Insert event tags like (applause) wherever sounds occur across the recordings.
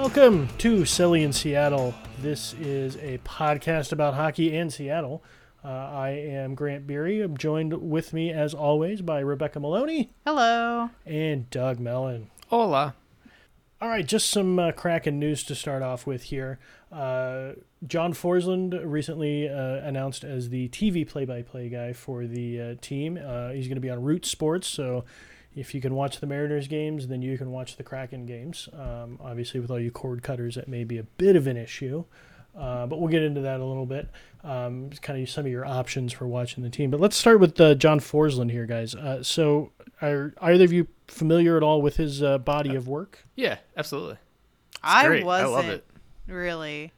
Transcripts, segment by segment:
Welcome to Silly in Seattle. This is a podcast about hockey in Seattle. Uh, I am Grant Beery. I'm joined with me, as always, by Rebecca Maloney Hello. and Doug Mellon. Hola. All right, just some uh, Kraken news to start off with here. Uh, John Forslund recently uh, announced as the TV play-by-play guy for the uh, team. Uh, he's going to be on Root Sports, so if you can watch the Mariners games, then you can watch the Kraken games. Um, obviously, with all you cord cutters, that may be a bit of an issue, uh, but we'll get into that a little bit. Um, kind of some of your options for watching the team. But let's start with uh, John Forslund here, guys. Uh, so, are either of you familiar at all with his uh, body of work? Yeah, absolutely. I great. Wasn't love it. really.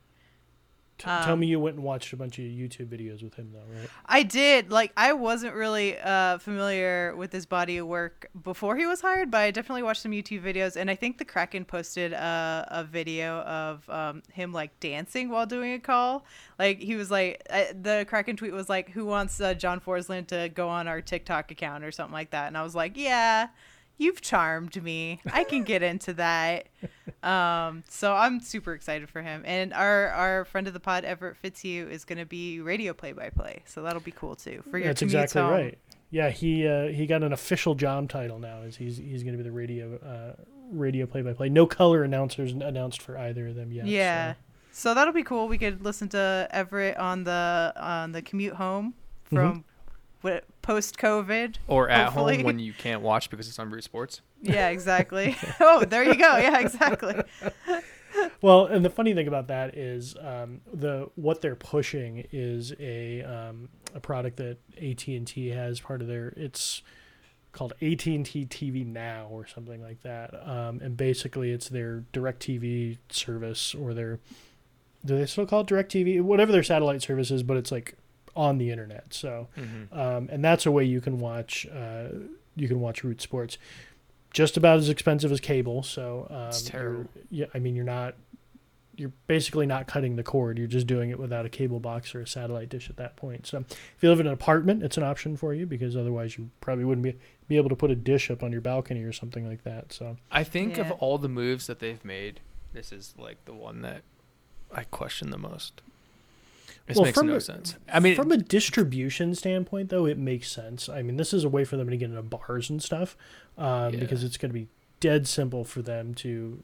T- tell me you went and watched a bunch of YouTube videos with him, though, right? I did. Like I wasn't really uh, familiar with his body of work before he was hired, but I definitely watched some YouTube videos, and I think the Kraken posted a, a video of um, him like dancing while doing a call. Like he was like I, the Kraken tweet was like, "Who wants uh, John Forslund to go on our TikTok account or something like that?" And I was like, "Yeah." You've charmed me. I can get into that. Um, so I'm super excited for him. And our our friend of the pod, Everett Fitzhugh, is going to be radio play by play. So that'll be cool too for your That's exactly home. right. Yeah, he uh, he got an official job title now. Is he's he's going to be the radio uh, radio play by play. No color announcers announced for either of them yet. Yeah. so- So that'll be cool. We could listen to Everett on the on the commute home Mm-hmm. from post COVID. Or at Hopefully. home when you can't watch because it's on Root Sports. Yeah, exactly. (laughs) (laughs) oh, there you go. Yeah, exactly. (laughs) Well, and the funny thing about that is um, the what they're pushing is a um, a product that AT and T has part of their it's called AT and T TV Now or something like that, um, and basically it's their Direct TV service or their do they still call it Direct TV whatever their satellite service is, but it's like on the internet. So um, and that's a way you can watch uh, you can watch Root Sports. Just about as expensive as cable. So um, It's terrible. Yeah, I mean you're not you're basically not cutting the cord. You're just doing it without a cable box or a satellite dish at that point. So if you live in an apartment, it's an option for you because otherwise you probably wouldn't be be able to put a dish up on your balcony or something like that. So I think Yeah. of all the moves that they've made, this is like the one that I question the most. This Well, makes from no a- sense. I mean, from a distribution standpoint, though, it makes sense. I mean, this is a way for them to get into bars and stuff um, Yeah. because it's going to be dead simple for them to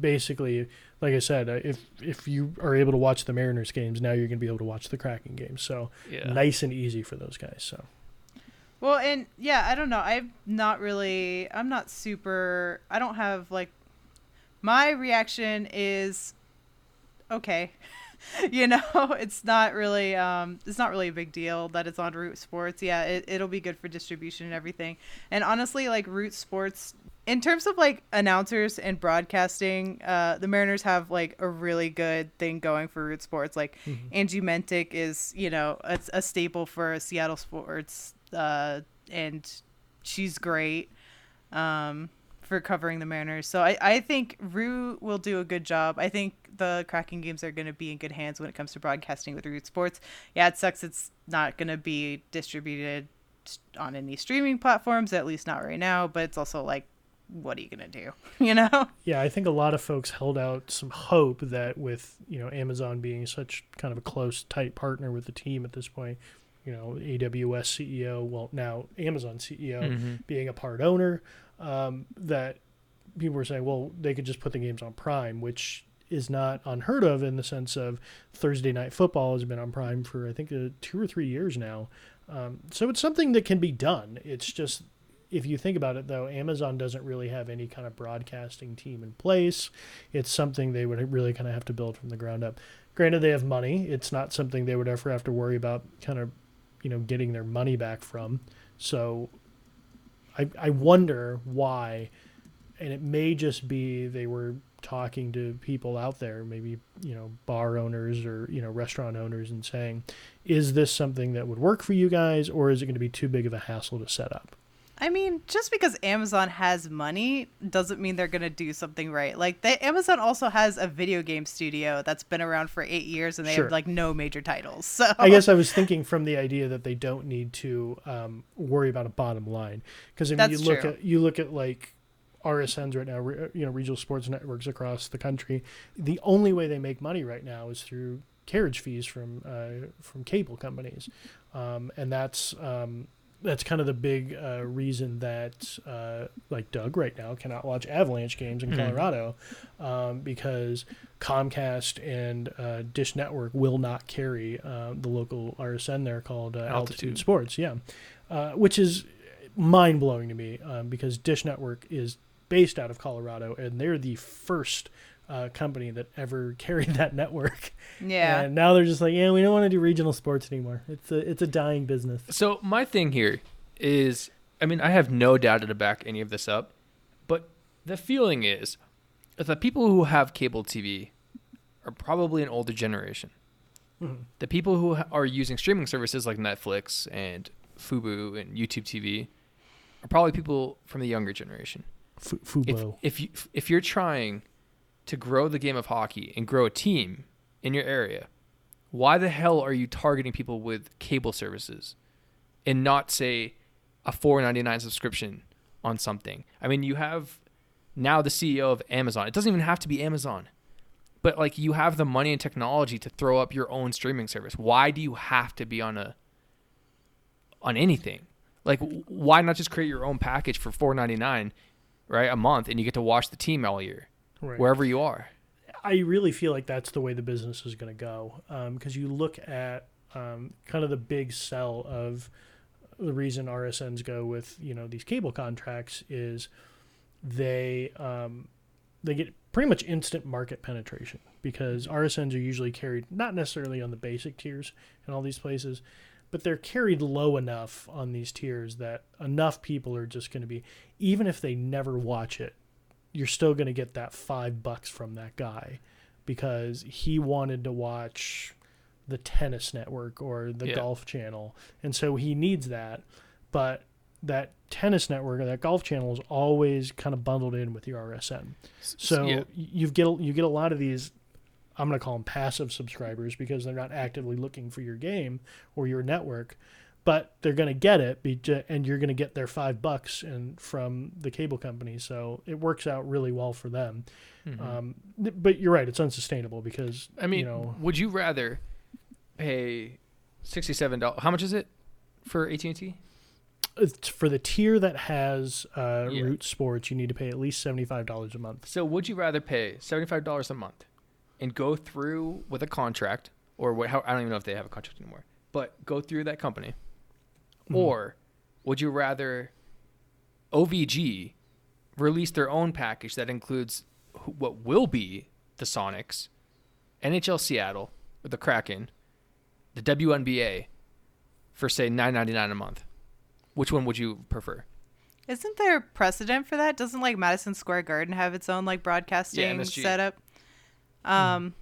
basically, like I said, uh, if if you are able to watch the Mariners games, now you're going to be able to watch the Kraken games. So yeah. nice and easy for those guys. So Well, and yeah, I don't know. I'm not really. I'm not super. I don't have like. My reaction is, okay, (laughs) (laughs) you know, it's not really. Um, it's not really a big deal that it's on Root Sports. Yeah, it, it'll be good for distribution and everything. And honestly, like Root Sports, in terms of like announcers and broadcasting, uh, the Mariners have like a really good thing going for Root Sports. Like Angie Mentink is, you know, a, a staple for Seattle sports, uh, and she's great um, for covering the Mariners. So I, I think Rue will do a good job. I think the Kraken games are going to be in good hands when it comes to broadcasting with Root Sports. Yeah, it sucks it's not going to be distributed on any streaming platforms, at least not right now. But it's also like, what are you going to do? (laughs) You know? yeah, I think a lot of folks held out some hope that with you know Amazon being such kind of a close, tight partner with the team at this point, you know AWS CEO, well now Amazon CEO Mm-hmm. being a part owner, um, that people were saying, well, they could just put the games on Prime, which is not unheard of in the sense of Thursday night football has been on Prime for I think uh, two or three years now. Um, so it's something that can be done. It's just if you think about it though, Amazon doesn't really have any kind of broadcasting team in place. It's something they would really kind of have to build from the ground up. Granted, they have money. It's not something they would ever have to worry about kind of, you know, getting their money back from. So I, I wonder why, and it may just be they were talking to people out there, maybe you know bar owners or you know restaurant owners, and saying, "Is this something that would work for you guys, or is it going to be too big of a hassle to set up?" I mean, just because Amazon has money doesn't mean they're gonna do something right. Like, they, Amazon also has a video game studio that's been around for eight years, and they Sure. have like no major titles. So I guess I was thinking from the idea that they don't need to um, worry about a bottom line because I mean That's you look true. at you look at like RSNs right now, re- you know, regional sports networks across the country, the only way they make money right now is through carriage fees from uh, from cable companies, um, and that's um, that's kind of the big uh, reason that uh, like Doug right now cannot watch Avalanche games in Mhm. Colorado um, because Comcast and uh, Dish Network will not carry uh, the local RSN there called uh, Altitude. Altitude. Sports. Yeah, uh, which is mind blowing to me um, because Dish Network is based out of Colorado and they're the first. Uh, company that ever (laughs) carried that network, Yeah. and now they're just like, yeah, we don't want to do regional sports anymore. It's a it's a dying business. So my thing here is, I mean, I have no data to back any of this up, but the feeling is that the people who have cable TV are probably an older generation. Mhm. The people who are using streaming services like Netflix and Fubo and YouTube TV are probably people from the younger generation. Fu- If Fubo. if you if you're trying to grow the game of hockey and grow a team in your area, why the hell are you targeting people with cable services and not say a 4.99 subscription on something? I mean, you have now the CEO of Amazon. It doesn't even have to be Amazon. But like you have the money and technology to throw up your own streaming service. Why do you have to be on a on anything? Like why not just create your own package for 4.99 right a month and you get to watch the team all year Right. wherever you are. I really feel like that's the way the business is going to go because you look at um, kind of the big sell of the reason RSNs go with you know these cable contracts is they um, they get pretty much instant market penetration because RSNs are usually carried not necessarily on the basic tiers in all these places, but they're carried low enough on these tiers that enough people are just going to be even if they never watch it you're still going to get that five bucks from that guy because he wanted to watch the tennis network or the Yeah. golf channel and so he needs that but that tennis network or that golf channel is always kind of bundled in with your RSN so yeah. you get you get a lot of these I'm going to call them passive subscribers because they're not actively looking for your game or your network but they're going to get it be- and you're going to get their 5 bucks and from the cable company so it works out really well for them Mhm. um, but you're right it's unsustainable because I mean, you know would you rather pay sixty-seven dollars? How much is it for AT and T? it's for the tier that has uh, Yeah. root sports you need to pay at least $75 a month So, would you rather pay seventy-five dollars a month and go through with a contract, or what? How, I don't even know if they have a contract anymore, but go through that company, Mhm. or would you rather OVG release their own package that includes what will be the Sonics, NHL Seattle with the Kraken, the WNBA for say nine ninety nine a month? Which one would you prefer? Isn't there precedent for that? Doesn't like Madison Square Garden have its own like broadcasting MSG. setup? Um,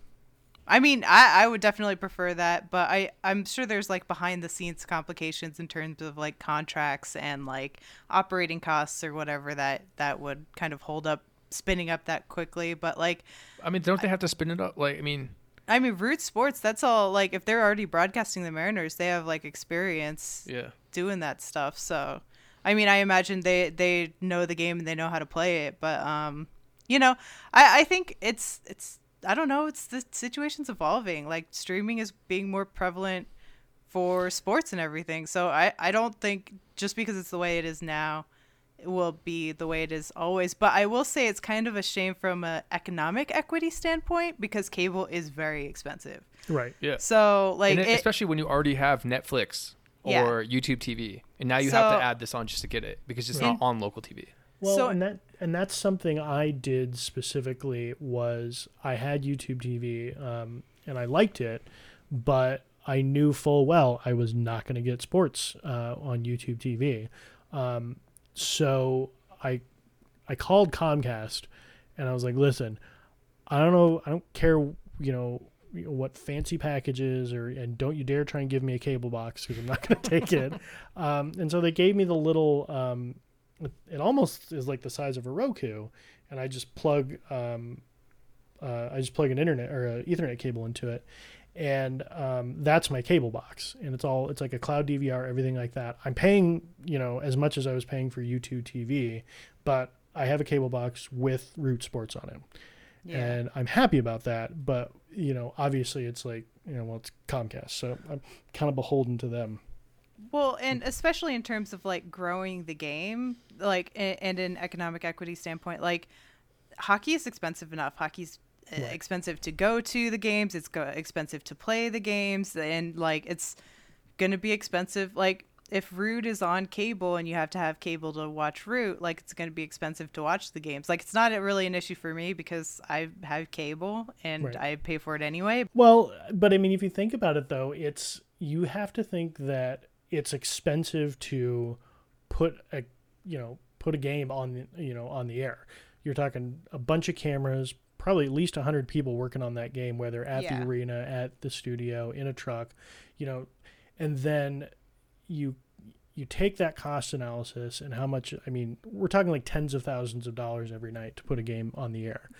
I mean, I, I would definitely prefer that, but I I'm sure there's like behind the scenes complications in terms of like contracts and like operating costs or whatever that that would kind of hold up spinning up that quickly. But like, I mean, don't they have to spin it up? Like, I mean, I mean, Root Sports, that's all. Like, if they're already broadcasting the Mariners, they have like experience yeah. doing that stuff. So, I mean, I imagine they they know the game and they know how to play it. But um, you know, I I think it's it's I don't know. It's the situation's evolving. Like streaming is being more prevalent for sports and everything. So I I don't think just because it's the way it is now. It will be the way it is always, but I will say it's kind of a shame from an economic equity standpoint because cable is very expensive. right Yeah. So like it- it, especially when you already have Netflix or Yeah. YouTube TV, and now you have to add this on just to get it because it's Right. not on local TV. Well, So- and that and that's something I did specifically was I had YouTube TV um, and I liked it, but I knew full well I was not going to get sports uh, on YouTube TV. Um, so I I called Comcast and I was like, listen, I don't know, I don't care, you know. What fancy packages or and don't you dare try and give me a cable box because I'm not going to take it. (laughs) Um, and so they gave me the little um, it- almost is like the size of a Roku, and I just plug um, uh, I just plug an internet or a Ethernet cable into it, and um, that's my cable box, and it's all it's like a cloud DVR, everything like that. I'm paying you know as much as I was paying for YouTube TV, but I have a cable box with Root Sports on it, Yeah. and I'm happy about that. But you know, obviously, it's like you know, well, it's Comcast, so I'm kind of beholden to them. Well, and especially in terms of like growing the game, like and an economic equity standpoint, like hockey is expensive enough. Hockey's uh, Right. expensive to go to the games. It's go- expensive to play the games, and like it's gonna be expensive. Like if Root is on cable and you have to have cable to watch Root, like it's gonna be expensive to watch the games. Like it's not really an issue for me because I have cable and Right. I pay for it anyway. Well, but I mean, if you think about it, though, it's you have to think that it's expensive to put a you know put a game on the you know on the air. You're talking a bunch of cameras, probably at least hundred people working on that game, whether at Yeah. the arena, at the studio, in a truck, you know, and then you you take that cost analysis and how much I mean, we're talking like tens of thousands of dollars every night to put a game on the air.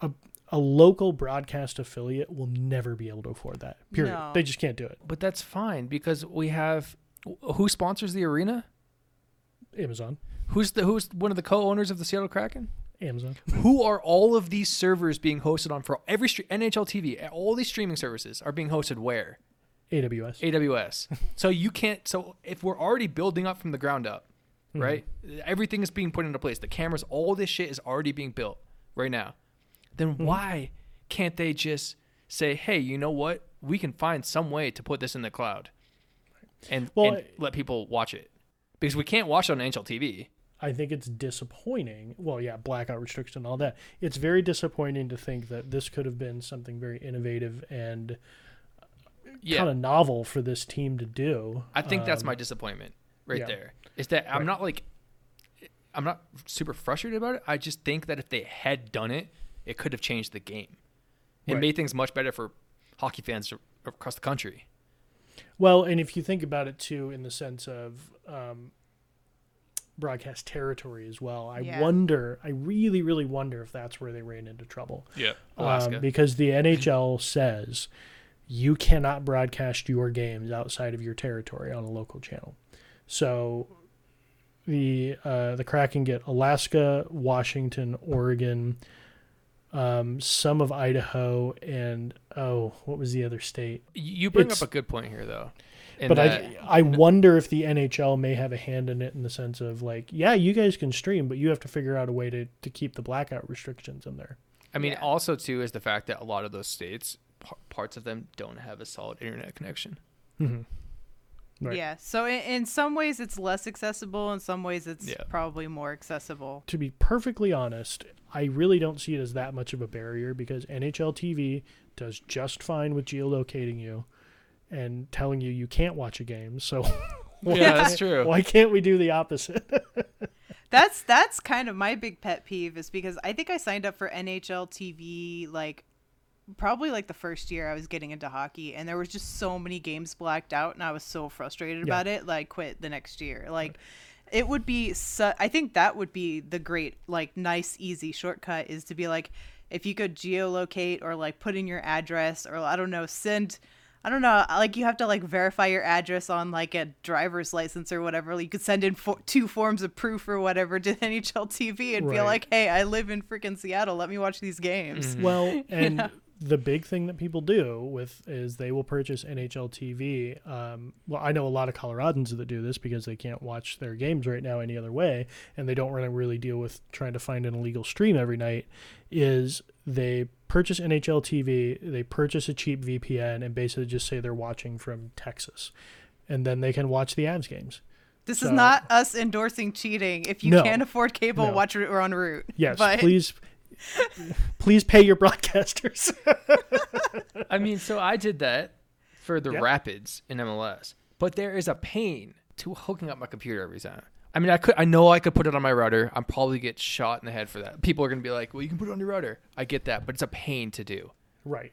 A, a local broadcast affiliate will never be able to afford that. Period. No. They just can't do it. But that's fine because we have who sponsors the arena? Amazon. Who's the who's one of the co-owners of the Seattle Kraken? Amazon. Who are all of these servers being hosted on for every stre- NHL TV? All these streaming services are being hosted where? AWS. AWS. (laughs) so you can't. So if we're already building up from the ground up, Mm-hmm. right? Everything is being put into place. The cameras, all this shit is already being built right now. Then Mm-hmm. why can't they just say, "Hey, you know what? We can find some way to put this in the cloud, and, Well, and let people watch it." Because we can't watch it on NHL TV. I think it's disappointing. Well, yeah, blackout restriction and all that. It's very disappointing to think that this could have been something very innovative and Yeah, kind of novel for this team to do. I think that's Um, my disappointment right yeah. there. Is that I'm Right. not like I'm not super frustrated about it. I just think that if they had done it, it could have changed the game. It Right. made things much better for hockey fans across the country. Well, and if you think about it too, in the sense of um, broadcast territory as well, I Yeah. wonder. I really, really wonder if that's where they ran into trouble. Yeah, um, because the NHL says you cannot broadcast your games outside of your territory on a local channel. So the uh, the Kraken get Alaska, Washington, Oregon, um, some of Idaho, and oh, what was the other state? you bring it's- up a good point here, though. but that- I I wonder if the NHL may have a hand in it in the sense of like, yeah, you guys can stream, but you have to figure out a way to, to keep the blackout restrictions in there. I mean, Yeah. also too is the fact that a lot of those states, par- parts of them don't have a solid internet connection. Mm-hmm. Right. Yeah. So in, in some ways it's less accessible. In some ways it's Yeah. probably more accessible. to be perfectly honest, I really don't see it as that much of a barrier because NHL TV does just fine with geolocating you and telling you you can't watch a game. So (laughs) why, Yeah, that's true. why can't we do the opposite? (laughs) That's that's kind of my big pet peeve is because I think I signed up for NHL TV like probably like the first year I was getting into hockey and there was just so many games blacked out and I was so frustrated Yeah. about it like quit the next year. Like it would be su- I think that would be the great like nice easy shortcut is to be like if you could geolocate or like put in your address or I don't know send I don't know like you have to like verify your address on like a driver's license or whatever. You could send in fo- two forms of proof or whatever to (laughs) NHL TV and be like hey I live in freaking Seattle. Let me watch these games. Mm-hmm. Well, and (laughs) the big thing that people do with is they will purchase NHL TV. Um, well, I know a lot of Coloradans that do this because they can't watch their games right now any other way, and they don't want to really deal with trying to find an illegal stream every night. Is they purchase NHL TV, they purchase a cheap VPN, and basically just say they're watching from Texas, and then they can watch the Avs games. This So- is not us endorsing cheating. If you No. can't afford cable, No. watch it or on Root. Yes, but please, please pay your broadcasters. I mean, so I did that for the Yep. Rapids in MLS, but there is a pain to hooking up my computer every time. I mean, I could, I know I could put it on my router. I'm probably get shot in the head for that. People are gonna be like, "Well, you can put it on your router." I get that, but it's a pain to do. Right.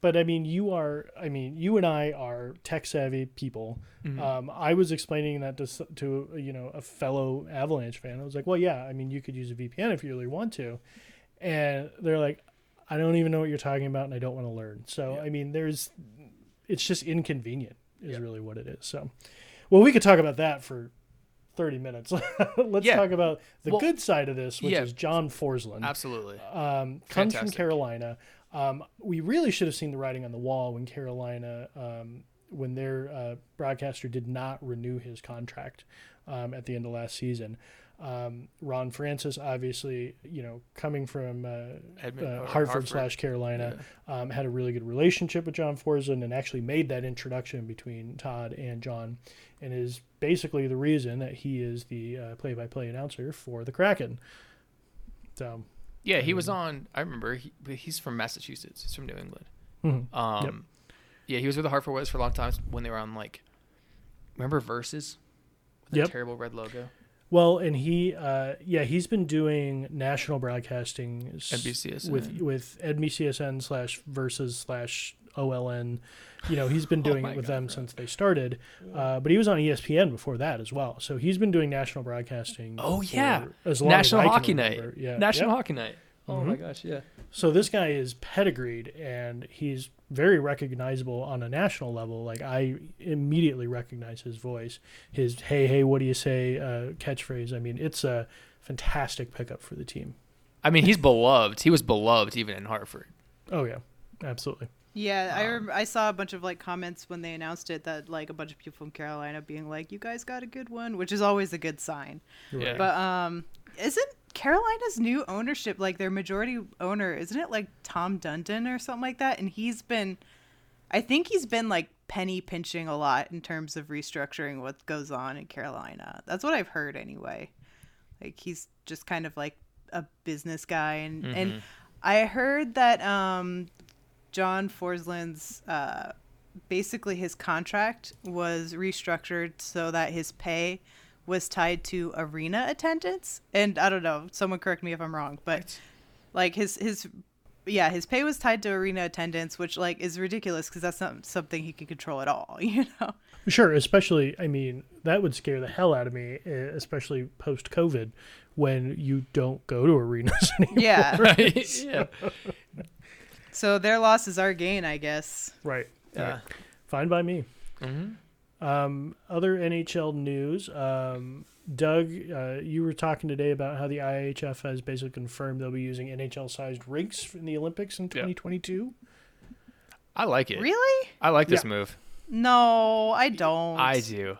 But I mean, you are. I mean, you and I are tech savvy people. Um, I was explaining that to to you know a fellow Avalanche fan. I was like, well, yeah. I mean, you could use a VPN if you really want to, and they're like, I don't even know what you're talking about, and I don't want to learn. So I mean, there's, it's just inconvenient, is Yeah. really what it is. So, well, we could talk about that for 30 minutes. (laughs) Let's Yeah. talk about the Well, good side of this, which yeah. is John Forslund. Absolutely. um, comes from Carolina. Um, we really should have seen the writing on the wall when Carolina, um, when their uh, broadcaster did not renew his contract um, at the end of last season. Um, Ron Francis, obviously, you know, coming from uh, uh, Hartford, slash Carolina, um, had a really good relationship with John Forslund and actually made that introduction between Todd and John, and is basically the reason that he is the uh, play-by-play announcer for the Kraken. So, Yeah, he was on. I remember. He, he's from Massachusetts. He's from New England. mhm. Um, yeah, he was with the Hartford West for a long time when they were on like, remember Versus, with Yep. terrible red logo. Well, and he, uh, yeah, he's been doing national broadcasting NBCSN. with with NBCSN slash versus slash OLN. You know, he's been (laughs) doing Oh it with God, them bro. since they started. Uh, but he was on ESPN before that as well. So he's been doing national broadcasting. Oh, yeah. as long National as Hockey Night. Yeah, National yep. Hockey Night. Oh Mhm. my gosh, yeah. So this guy is pedigreed and he's very recognizable on a national level. Like I immediately recognize his voice, his "Hey, hey, what do you say?" Uh, catchphrase. I mean, it's a fantastic pickup for the team. I mean, he's beloved. He was beloved even in Hartford. Oh yeah, absolutely. Yeah, I rem- I saw a bunch of like comments when they announced it that like a bunch of people from Carolina being like, "You guys got a good one," which is always a good sign. Yeah. But um, isn't Carolina's new ownership like their majority owner? Isn't it like Tom Dundon or something like that? And he's been, I think he's been like penny pinching a lot in terms of restructuring what goes on in Carolina. That's what I've heard anyway. Like he's just kind of like a business guy, and and I heard that um, John Forslund's uh, basically his contract was restructured so that his pay was tied to arena attendance. And I don't know, someone correct me if I'm wrong, but like his his yeah, his pay was tied to arena attendance, which like is ridiculous because that's not something he can control at all, (laughs) you know. Sure, especially I mean that would scare the hell out of me, especially post COVID, when you don't go to arenas (laughs) anymore. Yeah. (laughs) Right? yeah. So their loss is our gain, I guess. Right. Yeah. right. Fine by me. hmm Um, other NHL news. Um, Doug, uh, you were talking today about how the IIHF has basically confirmed they'll be using NHL-sized rinks in the Olympics in Yeah. 2022. I like it. Really? I like this Yeah. move. No, I don't. I do.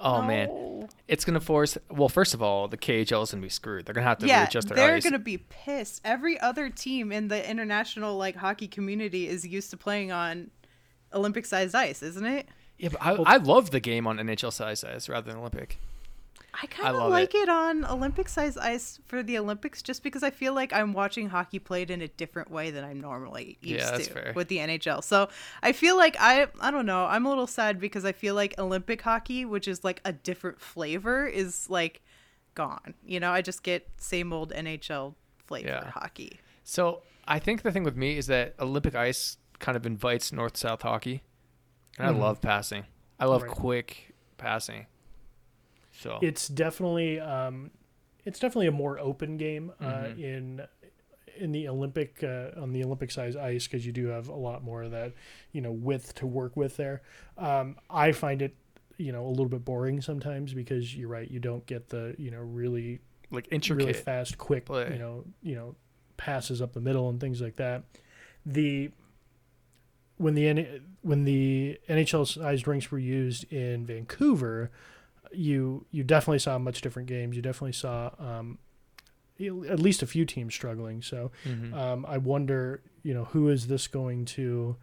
Oh man, it's gonna force. Well, first of all, the KHL is gonna be screwed. They're gonna have to yeah, readjust their they're ice. gonna be pissed. Every other team in the international like hockey community is used to playing on Olympic-sized ice, isn't it? Yeah, but I, I love the game on NHL size ice rather than Olympic. I kind of like it. on Olympic size ice for the Olympics, just because I feel like I'm watching hockey played in a different way than I'm normally used Yeah, that's to fair. with the NHL. So I feel like I I don't know. I'm a little sad because I feel like Olympic hockey, which is like a different flavor, is like gone. You know, I just get same old NHL flavor Yeah. hockey. So I think the thing with me is that Olympic ice kind of invites north south hockey, and Mhm. I love passing. I love Right. quick passing. So It's definitely um, it's definitely a more open game uh, Mhm. in in the Olympic uh, on the Olympic size ice because you do have a lot more of that you know width to work with there. Um, I find it you know a little bit boring sometimes because you're right you don't get the you know really like intricate really intricate. fast, quick, play. you know, you know, passes up the middle and things like that. The when the when the NHL sized rinks were used in Vancouver, you you definitely saw much different games. You definitely saw um, at least a few teams struggling. So Mhm. um, I wonder, you know, who is this going to,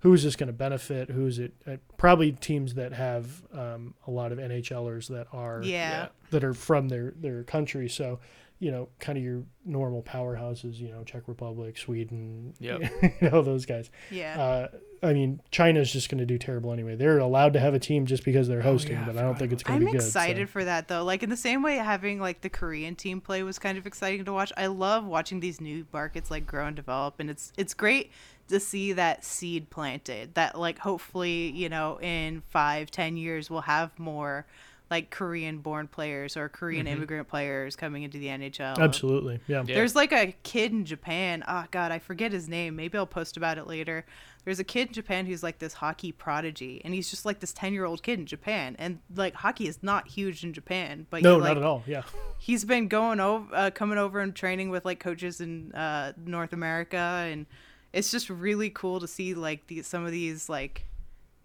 who is this going to benefit? Who is it? Uh, probably teams that have um, a lot of NHLers that are Yeah. that are from their their country. So, you know, kind of your normal powerhouses. You know, Czech Republic, Sweden. Yep. (laughs) you know those guys. Yeah. Uh, I mean, China's just going to do terrible anyway. They're allowed to have a team just because they're hosting, Oh, yeah, but I don't think it's going to be good. I'm excited for that though. Like in the same way having like the Korean team play was kind of exciting to watch. I love watching these new markets like grow and develop and it's it's great to see that seed planted. That like hopefully, you know, in five, ten years we'll have more like Korean born players or Korean Mhm. immigrant players coming into the NHL. Absolutely. Yeah. Yeah. There's like a kid in Japan. Oh god, I forget his name. Maybe I'll post about it later. There's a kid in Japan who's like this hockey prodigy, and he's just like this ten year old kid in Japan. And like hockey is not huge in Japan, but No, he, like, not at all. Yeah. he's been going over, uh, coming over and training with like coaches in uh, North America, and it's just really cool to see like these some of these like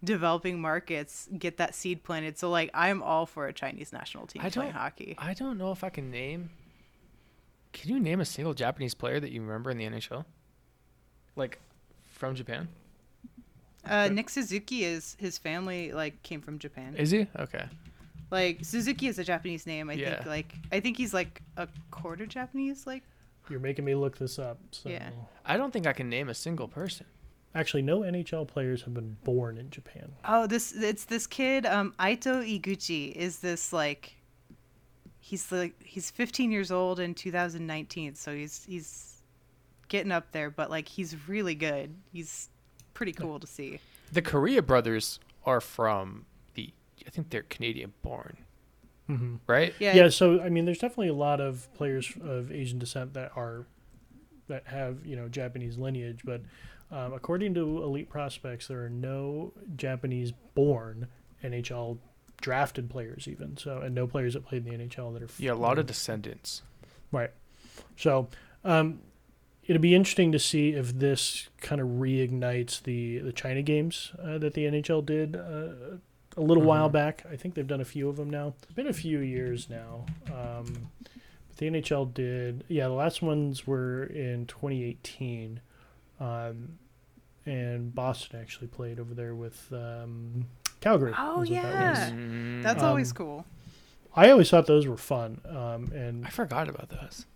developing markets get that seed planted. So like I'm all for a Chinese national team I playing don't- hockey. I don't know if I can name. Can you name a single Japanese player that you remember in the NHL? Like from Japan? Uh, Nick Suzuki is his family like came from Japan. Is he? Okay. Like Suzuki is a Japanese name. I Yeah. think like I think he's like a quarter Japanese. Like You're making me look this up. So. Yeah. I don't think I can name a single person. Actually, no NHL players have been born in Japan. oh this it's this kid um Aito Iguchi is this like he's like he's 15 years old in 2019 so he's he's getting up there but like he's really good. He's pretty cool to see. The Korea brothers are from the. I think they're Canadian born, Mm-hmm. right? Yeah. Yeah. So I mean, there's definitely a lot of players of Asian descent that are that have you know Japanese lineage, but um, according to Elite Prospects, there are no Japanese-born NHL drafted players even. So and no players that played in the NHL that are Yeah, a lot of descendants. Right. So um, it'll be interesting to see if this kind of reignites the the China games uh, that the NHL did uh, a little while Mhm. back. I think they've done a few of them now. It's been a few years now. Um, but the NHL did. Yeah, the last ones were in 2018. Um, and Boston actually played over there with um, Calgary. Oh, is what that yeah. was. Mm, That's Um, always cool. I always thought those were fun. Um, and I forgot about those.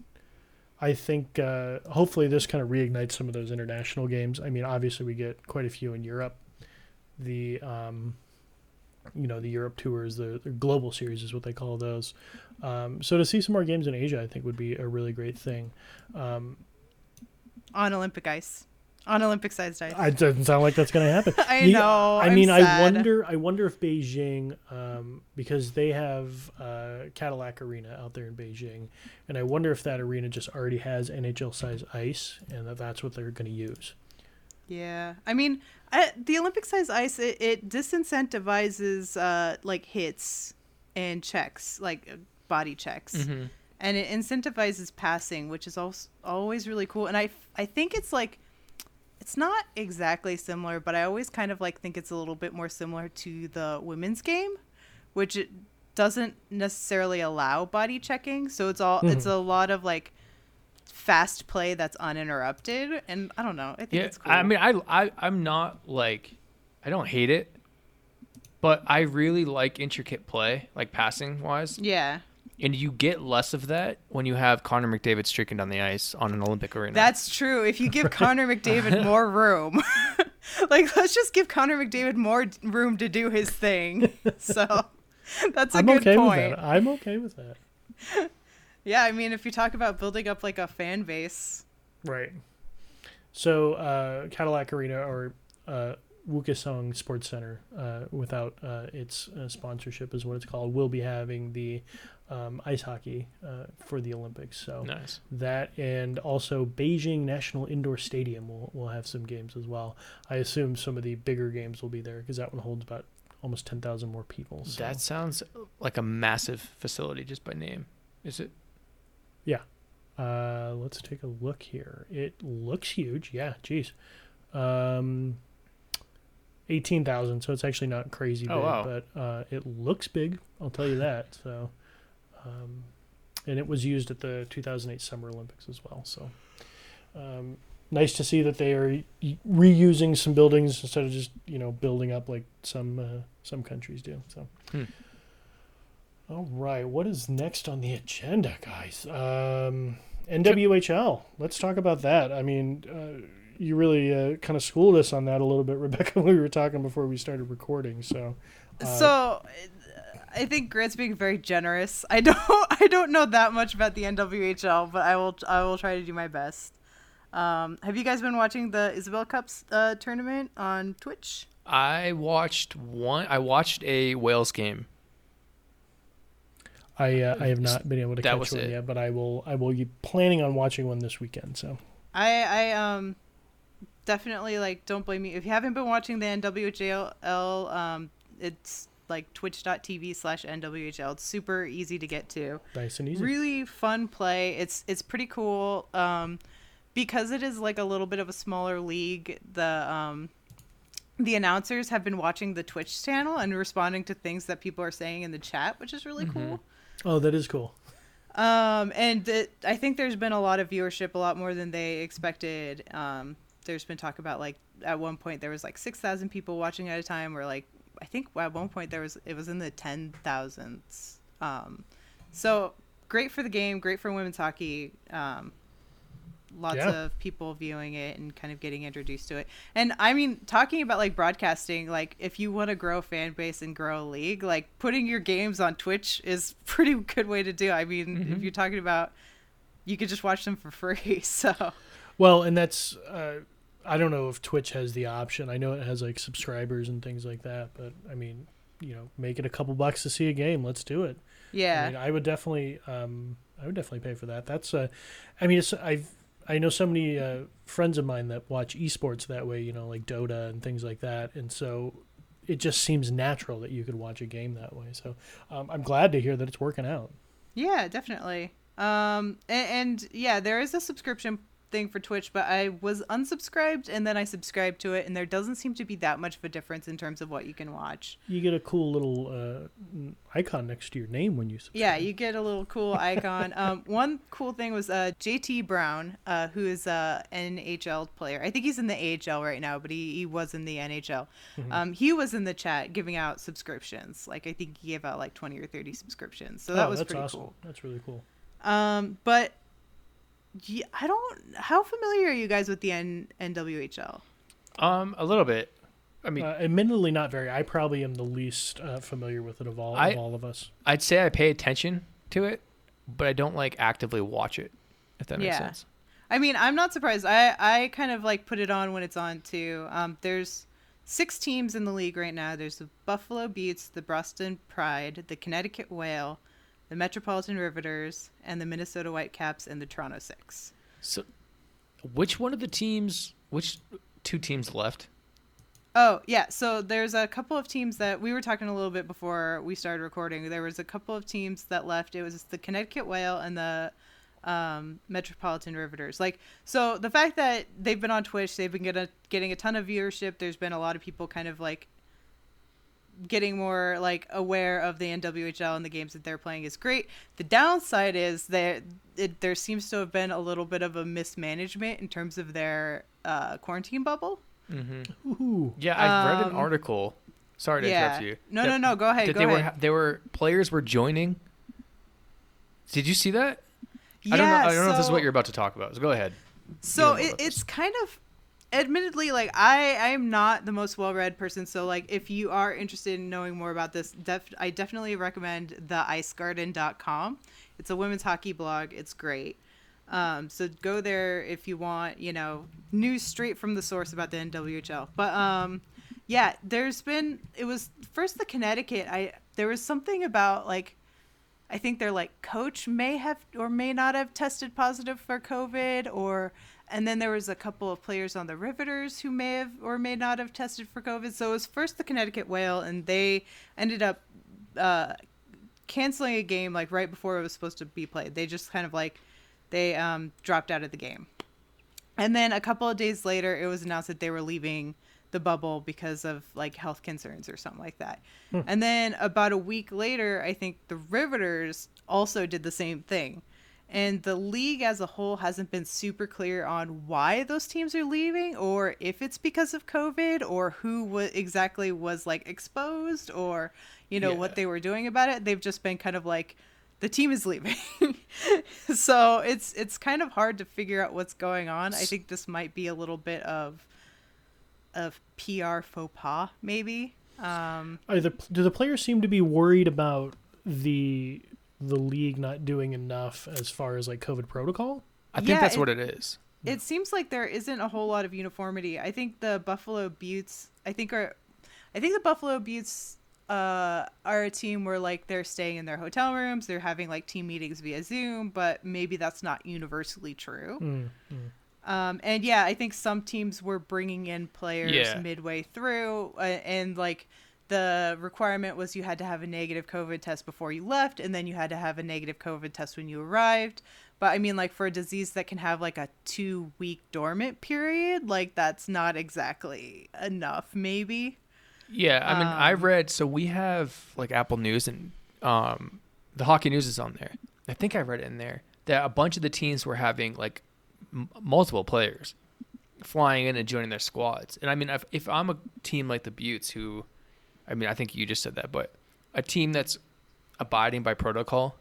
I think uh, hopefully this kind of reignites some of those international games. I mean, obviously we get quite a few in Europe. The um, you know the Europe tours, the, the global series is what they call those. Um, so to see some more games in Asia, I think would be a really great thing. Um, On Olympic ice. On Olympic sized ice. it doesn't sound like that's going to happen. (laughs) I Yeah, know. I I'm mean, I wonder. I wonder if Beijing, um, because they have uh, Cadillac Arena out there in Beijing, and I wonder if that arena just already has NHL size ice, and that that's what they're going to use. Yeah, I mean, I, the Olympic size ice it, it disincentivizes uh, like hits and checks, like uh, body checks, Mm-hmm. and it incentivizes passing, which is also always really cool. And I f- I think it's like it's not exactly similar, but I always kind of like think it's a little bit more similar to the women's game, which it doesn't necessarily allow body checking. So it's all it's mm-hmm. a lot of like fast play that's uninterrupted, and I don't know. I think Yeah, it's cool. I mean, I, I, I'm not like, I don't hate it, but I really like intricate play, like passing wise, yeah. And you get less of that when you have Connor McDavid streaking down the ice on an Olympic arena. That's true. If you give Connor (laughs) McDavid more room, (laughs) like let's just give Connor McDavid more room to do his thing. (laughs) So that's a I'm good okay point. with that. I'm okay with that. Yeah, I mean, if you talk about building up like a fan base, Right. So uh, Cadillac Arena or uh, Wukesong Sports Center, uh, without uh, its uh, sponsorship, is what it's called, will be having the um, ice hockey uh, for the Olympics. So nice. that and also Beijing National Indoor Stadium will will have some games as well. I assume some of the bigger games will be there because that one holds about almost ten thousand more people. So. That sounds like a massive facility just by name. Is it? Yeah. Uh, let's take a look here. It looks huge. Yeah, geez. Um, eighteen thousand. So it's actually not crazy big, Oh, wow. but uh, it looks big. I'll tell you (laughs) that. So, um, and it was used at the 2008 Summer Olympics as well. So, um, nice to see that they are reusing some buildings instead of just you know building up like some uh, some countries do. So. Hmm. All right, what is next on the agenda, guys? Um, NWHL. Let's talk about that. I mean, uh, you really uh, kind of schooled us on that a little bit, (laughs) Rebecca, when we were talking before we started recording. So, uh, so I think Grant's being very generous. (laughs) I don't I don't know that much about the NWHL, but I will I will try to do my best. Um, have you guys been watching the Isobel Cups uh, tournament on Twitch? I watched one. I watched a Wales game. I uh, I have not been able to That catch one it. yet, but I will I will be planning on watching one this weekend. So I I um definitely like don't blame me if you haven't been watching the NWHL. Um, it's like twitch.tv slash NWHL. It's super easy to get to. nice and easy. Really fun play. It's it's pretty cool. Um, because it is like a little bit of a smaller league. The um. The announcers have been watching the Twitch channel and responding to things that people are saying in the chat, which is really cool. Oh, that is cool. Um, and I think there's been a lot of viewership, a lot more than they expected. Um, there's been talk about like at one point there was like six thousand people watching at a time, or like I think at one point there was it was in the ten thousands. Um, so great for the game, great for women's hockey. Um, lots Yeah. of people viewing it and kind of getting introduced to it. And I mean, talking about like broadcasting, like if you want to grow a fan base and grow a league, like putting your games on Twitch is (laughs) pretty good way to do. it. I mean, if you're talking about, you could just watch them for free. (laughs) So Well, and that's uh, I don't know if Twitch has the option. I know it has like subscribers and things like that, but I mean, you know, make it a couple bucks to see a game. Let's do it. yeah, I mean, I would definitely, um, I would definitely pay for that. That's, uh, I mean, it's, I've, I know so many uh, friends of mine that watch esports that way, you know, like Dota and things like that, and so it just seems natural that you could watch a game that way. So um, I'm glad to hear that it's working out. yeah, definitely. Um, and, and yeah, there is a subscription thing for Twitch, but I was unsubscribed and then I subscribed to it, and there doesn't seem to be that much of a difference in terms of what you can watch. You get a cool little uh, icon next to your name when you subscribe. Yeah, you get a little cool (laughs) icon. um, one cool thing was uh, JT Brown, uh, who is a NHL player. I think he's in the AHL right now, but he, he was in the NHL. Um, he was in the chat giving out subscriptions. Like I think he gave out like twenty or thirty subscriptions. So that Oh, was that's pretty awesome. cool. That's really cool. Um, but yeah, I don't. How familiar are you guys with the N- NWHL? Um, a little bit. I mean, Uh, admittedly, not very. I probably am the least uh, familiar with it of all, I- of all of us. I'd say I pay attention to it, but I don't like actively watch it. If that makes Yeah. sense. I mean, I'm not surprised. I I kind of like put it on when it's on too. Um, there's six teams in the league right now. There's the Buffalo Beauts, the Boston Pride, the Connecticut Whale, the Metropolitan Riveters, and the Minnesota Whitecaps and the Toronto Six. So, which one of the teams? Which two teams left? Oh yeah, so there's a couple of teams that we were talking a little bit before we started recording. There was a couple of teams that left. It was the Connecticut Whale and the um, Metropolitan Riveters. Like so, the fact that they've been on Twitch, they've been getting a, getting a ton of viewership. There's been a lot of people kind of like getting more like aware of the NWHL and the games that they're playing is great. The downside is that it, there seems to have been a little bit of a mismanagement in terms of their uh, quarantine bubble. Mm-hmm. Ooh. Yeah, I read an Um, article. Sorry to interrupt you. No, that- no, no. Go ahead. that Go they ahead. were they were players were joining. Did you see that? yeah, I don't know. I don't know if this is what you're about to talk about. So go ahead. So it, it's kind of, admittedly, like I I am not the most well read person. So like if you are interested in knowing more about this, def- I definitely recommend the icegarden.com. It's a women's hockey blog. It's great. Um, so go there if you want, you know, news straight from the source about the NWHL. But um, yeah, there's been it was first the Connecticut. I there was something about like I think their like coach may have or may not have tested positive for COVID or and then there was a couple of players on the Riveters who may have or may not have tested for COVID. So it was first the Connecticut Whale and they ended up uh, canceling a game like right before it was supposed to be played. They just kind of like they um, dropped out of the game. And then a couple of days later, it was announced that they were leaving the bubble because of like health concerns or something like that. And then about a week later, I think the Riveters also did the same thing. And the league as a whole hasn't been super clear on why those teams are leaving or if it's because of COVID or who wa- exactly was like exposed or, you know, Yeah. what they were doing about it. They've just been kind of like, the team is leaving. (laughs) so it's it's kind of hard to figure out what's going on. I think this might be a little bit of of PR faux pas, maybe. Um, Are the do the players seem to be worried about the the league not doing enough as far as like COVID protocol? I think Yeah, that's it- what it is. it seems like there isn't a whole lot of uniformity. I think the Buffalo Beauts, I think are, I think the Buffalo Beauts uh, are a team where like they're staying in their hotel rooms, they're having like team meetings via Zoom, but maybe that's not universally true. Mm, mm. Um, and yeah, I think some teams were bringing in players Yeah. midway through, uh, and like the requirement was you had to have a negative COVID test before you left, and then you had to have a negative COVID test when you arrived. But I mean, like for a disease that can have like a two week dormant period, like that's not exactly enough, maybe. Yeah, I mean, I Um, read so we have like Apple News and um, the hockey news is on there. I think I read it in there that a bunch of the teams were having like m- multiple players flying in and joining their squads. And I mean, if, if I'm a team like the Beauts, who, I mean, I think you just said that, but a team that's abiding by protocol,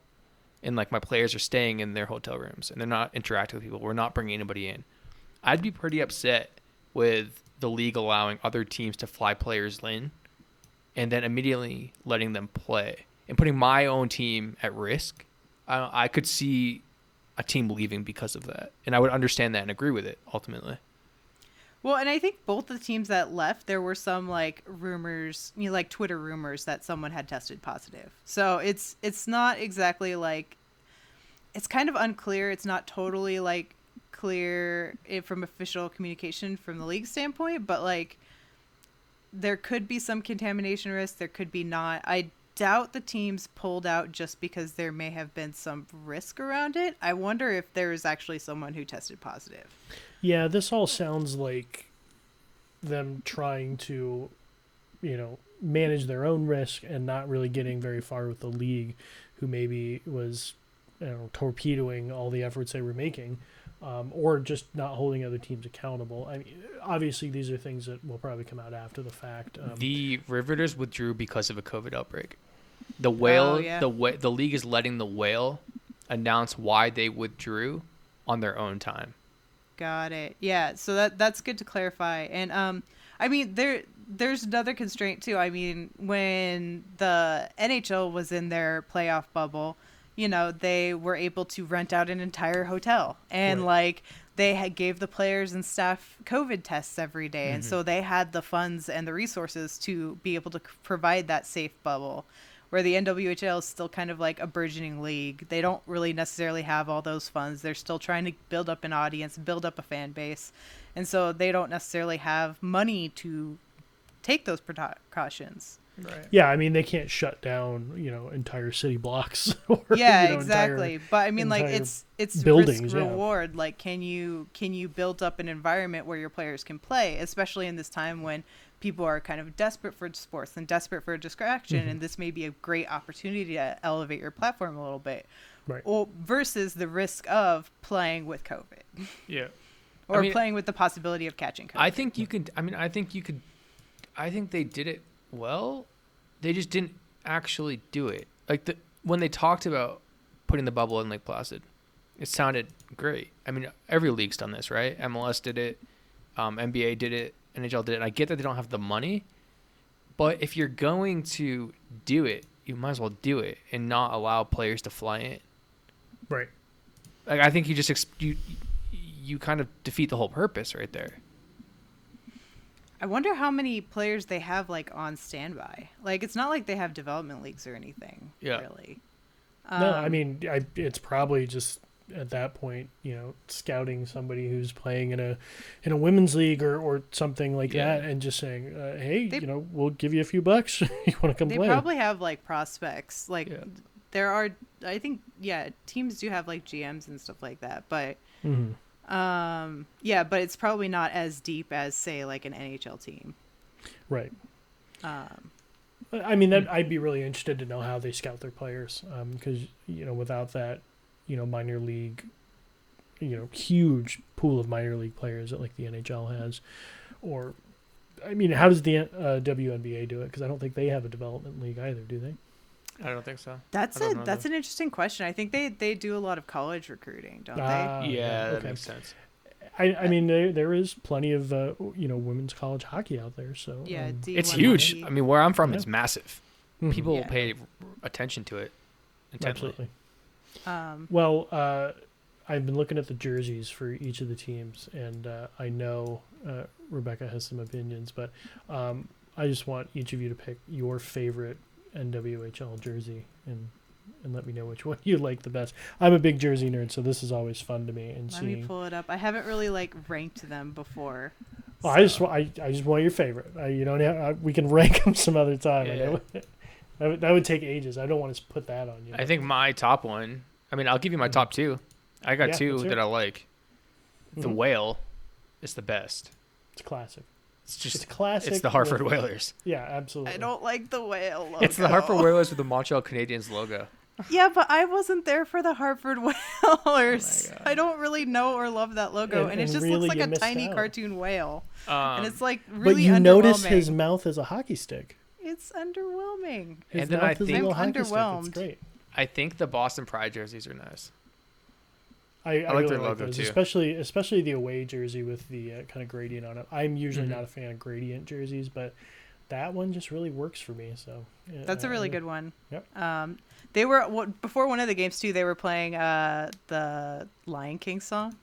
and like my players are staying in their hotel rooms and they're not interacting with people, we're not bringing anybody in. I'd be pretty upset with the league allowing other teams to fly players in and then immediately letting them play and putting my own team at risk. I, I could see a team leaving because of that, and I would understand that and agree with it ultimately. Well, and I think both the teams that left, there were some like rumors, you know, like Twitter rumors that someone had tested positive. So it's it's not exactly like it's kind of unclear. It's not totally like clear from official communication from the league standpoint, but like there could be some contamination risk. There could be not. I doubt the teams pulled out just because there may have been some risk around it. I wonder if there is actually someone who tested positive. Yeah, this all sounds like them trying to, you know, manage their own risk and not really getting very far with the league, who maybe was, you know, torpedoing all the efforts they were making, um, or just not holding other teams accountable. I mean, obviously these are things that will probably come out after the fact. Um, the Riveters withdrew because of a COVID outbreak. The whale, Oh, yeah. the wha- the league is letting the whale announce why they withdrew on their own time. Got it. Yeah, so that that's good to clarify. And um I mean there there's another constraint too. I mean, when the NHL was in their playoff bubble, you know, they were able to rent out an entire hotel and Right. like they had gave the players and staff COVID tests every day, and so they had the funds and the resources to be able to provide that safe bubble. Where the NWHL is still kind of like a burgeoning league. They don't really necessarily have all those funds. They're still trying to build up an audience, build up a fan base. And so they don't necessarily have money to take those precautions. Right. yeah, I mean they can't shut down, you know, entire city blocks. (laughs) Or, yeah you know, entire- exactly but i mean like it's it's buildings, risk yeah. reward like can you can you build up an environment where your players can play especially in this time when people are kind of desperate for sports and desperate for a distraction Mhm. and this may be a great opportunity to elevate your platform a little bit Right. or versus the risk of playing with covid (laughs) Yeah. or I mean- playing with the possibility of catching covid I think you could. I mean, I think you could. I think they did it well. They just didn't actually do it. Like the when they talked about putting the bubble in Lake Placid, it sounded great. I mean, every league's done this, right? MLS did it, um, NBA did it, NHL did it. And I get that they don't have the money, but if you're going to do it, you might as well do it and not allow players to fly in. right. Like I think you just ex- you you kind of defeat the whole purpose right there. i wonder how many players they have like on standby like it's not like they have development leagues or anything Yeah. really no, I Um, mean, I, it's probably just at that point, you know, scouting somebody who's playing in a in a women's league or, or something like Yeah. that, and just saying, uh, "Hey, They- you know, we'll give you a few bucks. (laughs) you want to come they play?" They probably have like prospects like Yeah. there are i think yeah teams do have like gms and stuff like that but hmm um yeah but it's probably not as deep as say like an nhl team Right. um I mean, that I'd be really interested to know how they scout their players, because you know, without that, you know, minor league, you know, huge pool of minor league players that like the NHL has, or, I mean, how does the uh, WNBA do it? Because I don't think they have a development league either, do they? I don't think so. that's a that's that. an interesting question i think they they do a lot of college recruiting don't Ah, yeah, that makes sense. I, I mean, there, there is plenty of uh, you know women's college hockey out there, so yeah um, It's huge. I mean, where I'm from, Yeah. it's massive. mhm, People Yeah. pay attention to it. Intently. absolutely. Um Well, uh, I've been looking at the jerseys for each of the teams, and uh, I know uh, Rebecca has some opinions, but um, I just want each of you to pick your favorite NWHL jersey and and let me know which (laughs) one you like the best. I'm a big jersey nerd, so this is always fun to me. And Let me pull it up. I haven't really like ranked them before. oh, I just I, I just want your favorite. I, you don't have, I, we can (laughs) rank them some other time. I Yeah. Know- that, would, that would take ages. I don't want to put that on you. I think my top one. I mean, I'll give you my top two. I got Yeah, two that. I like. The Mhm. whale is the best. it's classic. It's It's just classic. it's the Hartford with- Whalers. Yeah, absolutely. I don't like the whale. Logo. It's the Hartford Whalers with the Montreal Canadiens logo. Yeah, but I wasn't there for the Hartford (laughs) Whalers. Oh I don't really know or love that logo, And- and, it just really looks like a tiny out. cartoon whale, Um, and it's like really but you notice his mouth is a hockey stick. It's underwhelming. His And then I think I'm underwhelmed. It's great. I think the Boston Pride jerseys are nice. I, I, like really their like logo, those, too. especially especially the away jersey with the uh, kind of gradient on it. I'm usually Mhm. not a fan of gradient jerseys, but that one just really works for me. So yeah, That's a really good one. Yep. Um, they were what, before one of the games too. They were playing uh, the Lion King song,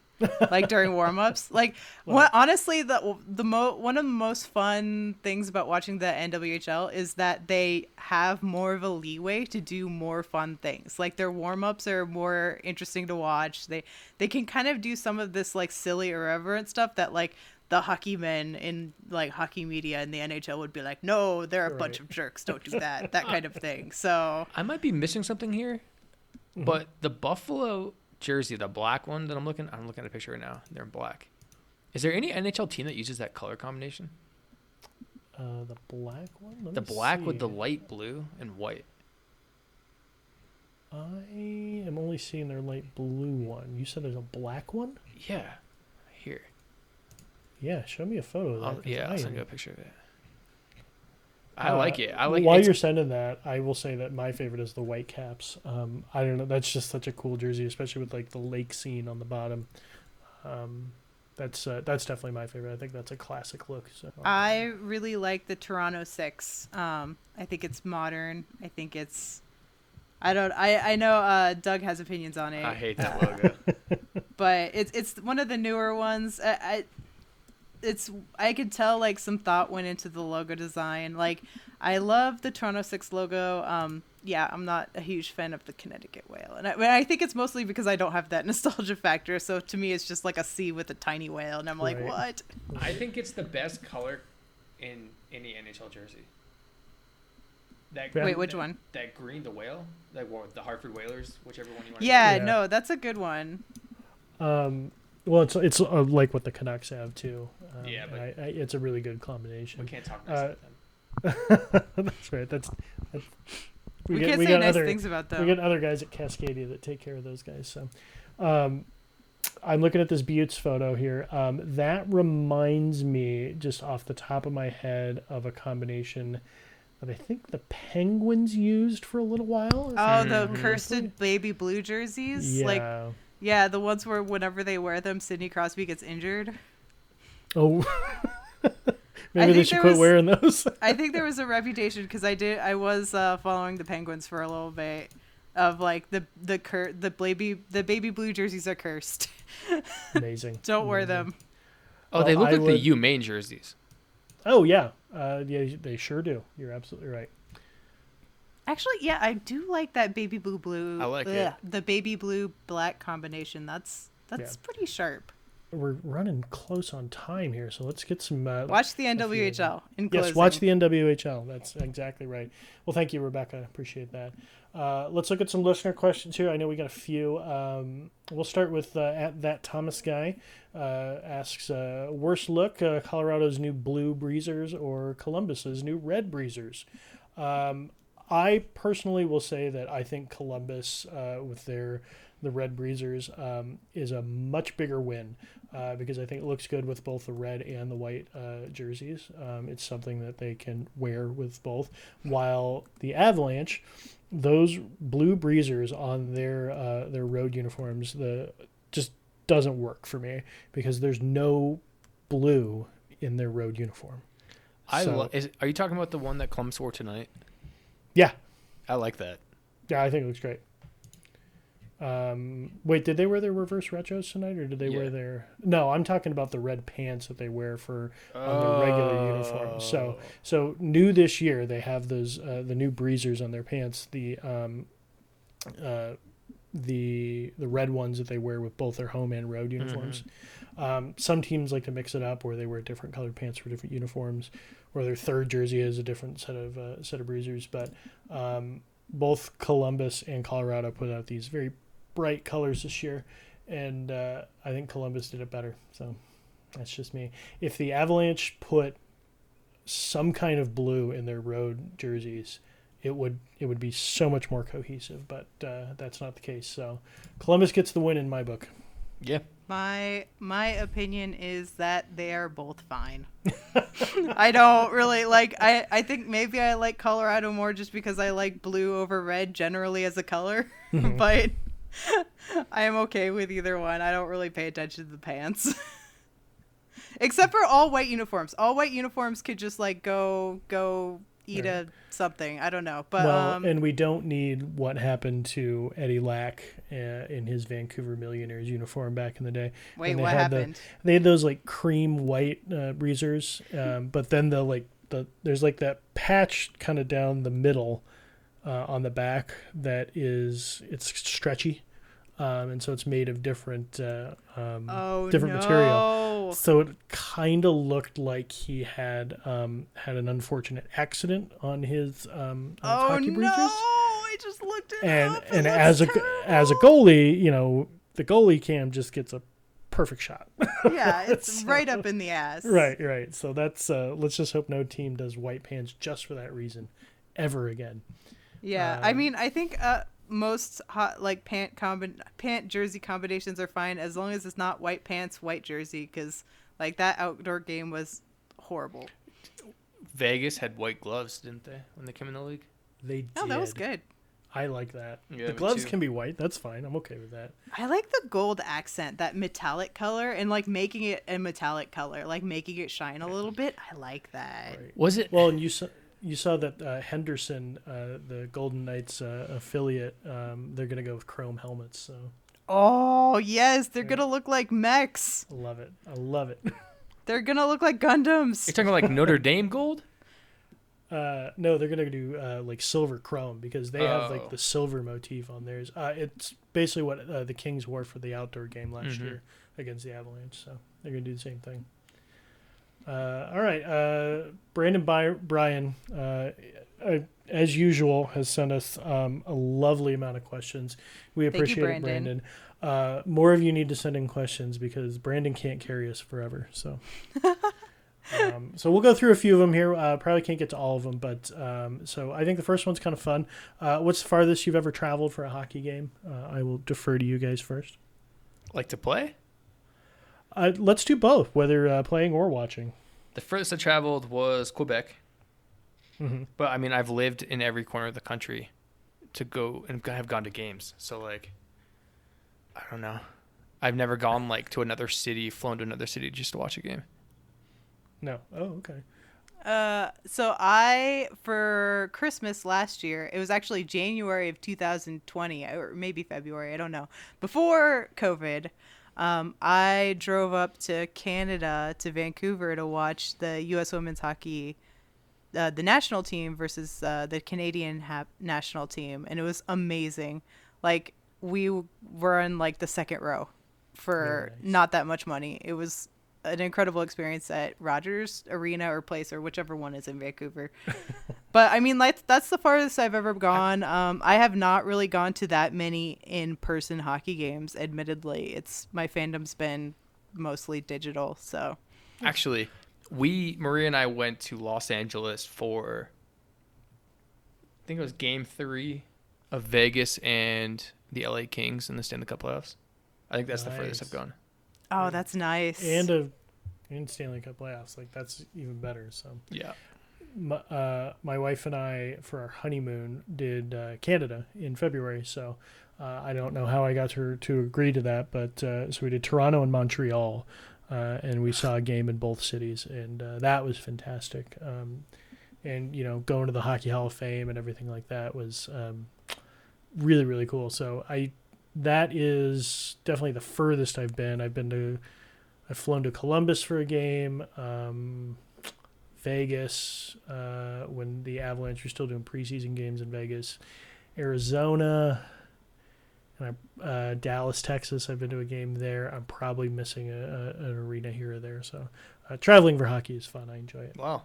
like during warm-ups. Like, (laughs) what, honestly, the the mo- one of the most fun things about watching the NWHL is that they have more of a leeway to do more fun things. Like their warm-ups are more interesting to watch. They they can kind of do some of this like silly irreverent stuff that like the hockey men in like hockey media in the NHL would be like, no, they're a bunch of jerks. Don't do that. that kind of thing. So I might be missing something here, Mhm. but the Buffalo jersey, the black one that I'm looking, I'm looking at a picture right now. They're in black. Is there any NHL team that uses that color combination? Uh, the black one. Let The black with the light blue and white. I am only seeing their light blue one. You said there's a black one. Yeah, here. Yeah, show me a photo of that. I'll, yeah, I'll send you a picture of it. I Uh, like it. I like While it's- you're sending that, I will say that my favorite is the white caps. Um, I don't know. That's just such a cool jersey, especially with like the lake scene on the bottom. Um, that's uh, that's definitely my favorite. I think that's a classic look. So I really like the Toronto Six. Um, I think it's modern. I think it's. I don't. I I know uh, Doug has opinions on it, I hate that logo. (laughs) but it's it's one of the newer ones. I, I it's I could tell like some thought went into the logo design. Like I love the Toronto Six logo. Um, yeah, I'm not a huge fan of the Connecticut whale, and I, I think it's mostly because I don't have that (laughs) nostalgia factor. So to me, it's just like a C with a tiny whale, and I'm like, Right. what? I think it's the best color in any NHL jersey. That Yeah. Wait, which one? That green, the whale, like what, the Hartford Whalers, whichever one you want. Yeah, Yeah. no, that's a good one. Um, well, it's it's uh, like what the Canucks have too. Um, Yeah, but- I, I, it's a really good combination. we can't talk Uh, nice about them. (laughs) that's right. That's, that's We, get- can't we say got nice other, things about them. we got other guys at Cascadia that take care of those guys. So, um, I'm looking at this Beauts photo here. Um, that reminds me, just off the top of my head, of a combination that I think the Penguins used for a little while. Oh, that the cursed baby blue jerseys. yeah. Like, yeah, the ones where whenever they wear them, Sidney Crosby gets injured. oh. (laughs) I Maybe they should there quit was- wearing those. (laughs) I think there was a reputation because I did. I was uh, following the Penguins for a little bit of like the the cur- the baby the baby blue jerseys are cursed. (laughs) Amazing. Don't wear them. Oh, they look I like would- the U Maine jerseys. Oh yeah, uh, yeah, they sure do. You're absolutely right. Actually, yeah, I do like that baby blue blue. I like ugh, it. The baby blue black combination. That's that's Yeah. pretty sharp. We're running close on time here, so let's get some. Uh, Watch the a few of NWHL in Yes, closing. watch the NWHL. That's exactly right. Well, thank you, Rebecca. Appreciate that. Uh, let's look at some listener questions here. I know we got a few. Um, we'll start with uh, at that Thomas guy uh, asks, uh, worst look: uh, Colorado's new blue breezers or Columbus's new red breezers. Um, I personally will say that I think Columbus uh, with their the red breezers um, is a much bigger win uh, because I think it looks good with both the red and the white uh, jerseys. Um, it's something that they can wear with both. While the Avalanche, those blue breezers on their uh, their road uniforms, the just doesn't work for me because there's no blue in their road uniform. I So- lo- is, are you talking about the one that Columbus wore tonight? Yeah, I like that. yeah, I think it looks great. Um, wait, did they wear their reverse retros tonight, or did they wear their? No, I'm talking about the red pants that they wear for on their regular uniform. So, Oh. so new this year, they have those uh, the new breezers on their pants. The um, uh, the the red ones that they wear with both their home and road uniforms. Um, some teams like to mix it up, where they wear different colored pants for different uniforms, or their third jersey is a different set of uh, set of breezers. But um, both Columbus and Colorado put out these very bright colors this year, and uh, I think Columbus did it better. So that's just me. If the Avalanche put some kind of blue in their road jerseys, it would it would be so much more cohesive. But uh, that's not the case. So Columbus gets the win in my book. Yeah. My my opinion is that they are both fine. (laughs) (laughs) I don't really like I I think maybe I like Colorado more just because I like blue over red generally as a color, (laughs) but I am okay with either one. I don't really pay attention to the pants. Except for all white uniforms. All white uniforms could just like go go eat a something. I don't know. But well, um and we don't need what happened to Eddie Lack uh, in his Vancouver Millionaires uniform back in the day. wait, they what had the- happened? they had those like cream white uh, breezers, um, but then the like the there's like that patch kind of down the middle uh, on the back that is it's stretchy, um, and so it's made of different uh, um, oh different no. material. So it kind of looked like he had um, had an unfortunate accident on his um, uh, Oh hockey no! breezers I just looked it and up. and as a as a goalie, you know, the goalie cam just gets a perfect shot. yeah, (laughs) it's So- right up in the ass. right, right. So that's uh, let's just hope no team does white pants just for that reason, ever again. Yeah, I Um, mean, I think uh, most hot like pant combin pant jersey combinations are fine as long as it's not white pants, white jersey, because like that outdoor game was horrible. Vegas had white gloves, didn't they, when they came in the league? They did. Oh, that was good. I like that. Yeah, the gloves too. can be white. That's fine. I'm okay with that. I like the gold accent, that metallic color, and like making it a metallic color, like making it shine a little bit. I like that. Right. Was it? Well, and you saw you saw that uh, Henderson, uh, the Golden Knights uh, affiliate, um, they're gonna go with chrome helmets. So Oh yes, they're gonna look like mechs. I love it. I love it. (laughs) They're gonna look like Gundams. You're talking like Notre Dame gold? Uh, no, they're gonna do uh, like silver chrome because they have Oh. like the silver motif on theirs. Uh, it's basically what uh, the Kings wore for the outdoor game last Mhm. year against the Avalanche. So they're gonna do the same thing. Uh, all right, uh, Brandon By- Bryan, uh, uh, as usual, has sent us um, a lovely amount of questions. We you, appreciate it, Brandon. Brandon. Uh, more of you need to send in questions because Brandon can't carry us forever. So. (laughs) um, so we'll go through a few of them here. Uh, probably can't get to all of them, but um, so I think the first one's kind of fun. Uh, what's the farthest you've ever traveled for a hockey game? Uh, I will defer to you guys first. Like to play? Uh, let's do both, whether uh, playing or watching. The furthest I traveled was Quebec. hmm But I mean, I've lived in every corner of the country to go and have gone to games. So like, I don't know. I've never gone like to another city, flown to another city just to watch a game. No. Oh, okay. Uh, so I for Christmas last year, it was actually January of 2020 or maybe February, I don't know. Before COVID, um, I drove up to Canada to Vancouver to watch the U.S. Women's Hockey, uh, the national team versus uh, the Canadian ha- national team, and it was amazing. Like we were in like the second row for nice. not that much money. It was an incredible experience at Rogers Arena or Place or whichever one is in Vancouver. (laughs) but I mean, like that's the farthest I've ever gone. Um, I have not really gone to that many in-person hockey games. Admittedly, it's my fandom's been mostly digital. So Actually, we Maria and I went to Los Angeles for I think it was game 3 of Vegas and the LA Kings in the Stanley Cup playoffs. I think that's the furthest I've gone. Oh, that's nice. And a and Stanley Cup playoffs, like that's even better. So, Yeah. my, uh, my wife and I for our honeymoon did uh, Canada in February. So, uh, I don't know how I got her to agree to that, but uh, so we did Toronto and Montreal, uh, and we saw a game in both cities, and uh, that was fantastic. Um, and you know, going to the Hockey Hall of Fame and everything like that was um, really really cool. So I that is definitely the furthest I've been. I've been to, I've flown to Columbus for a game, um, Vegas uh, when the Avalanche were still doing preseason games in Vegas, Arizona, and I, uh, Dallas, Texas. I've been to a game there. I'm probably missing a, a, an arena here or there. So uh, traveling for hockey is fun. I enjoy it. Wow.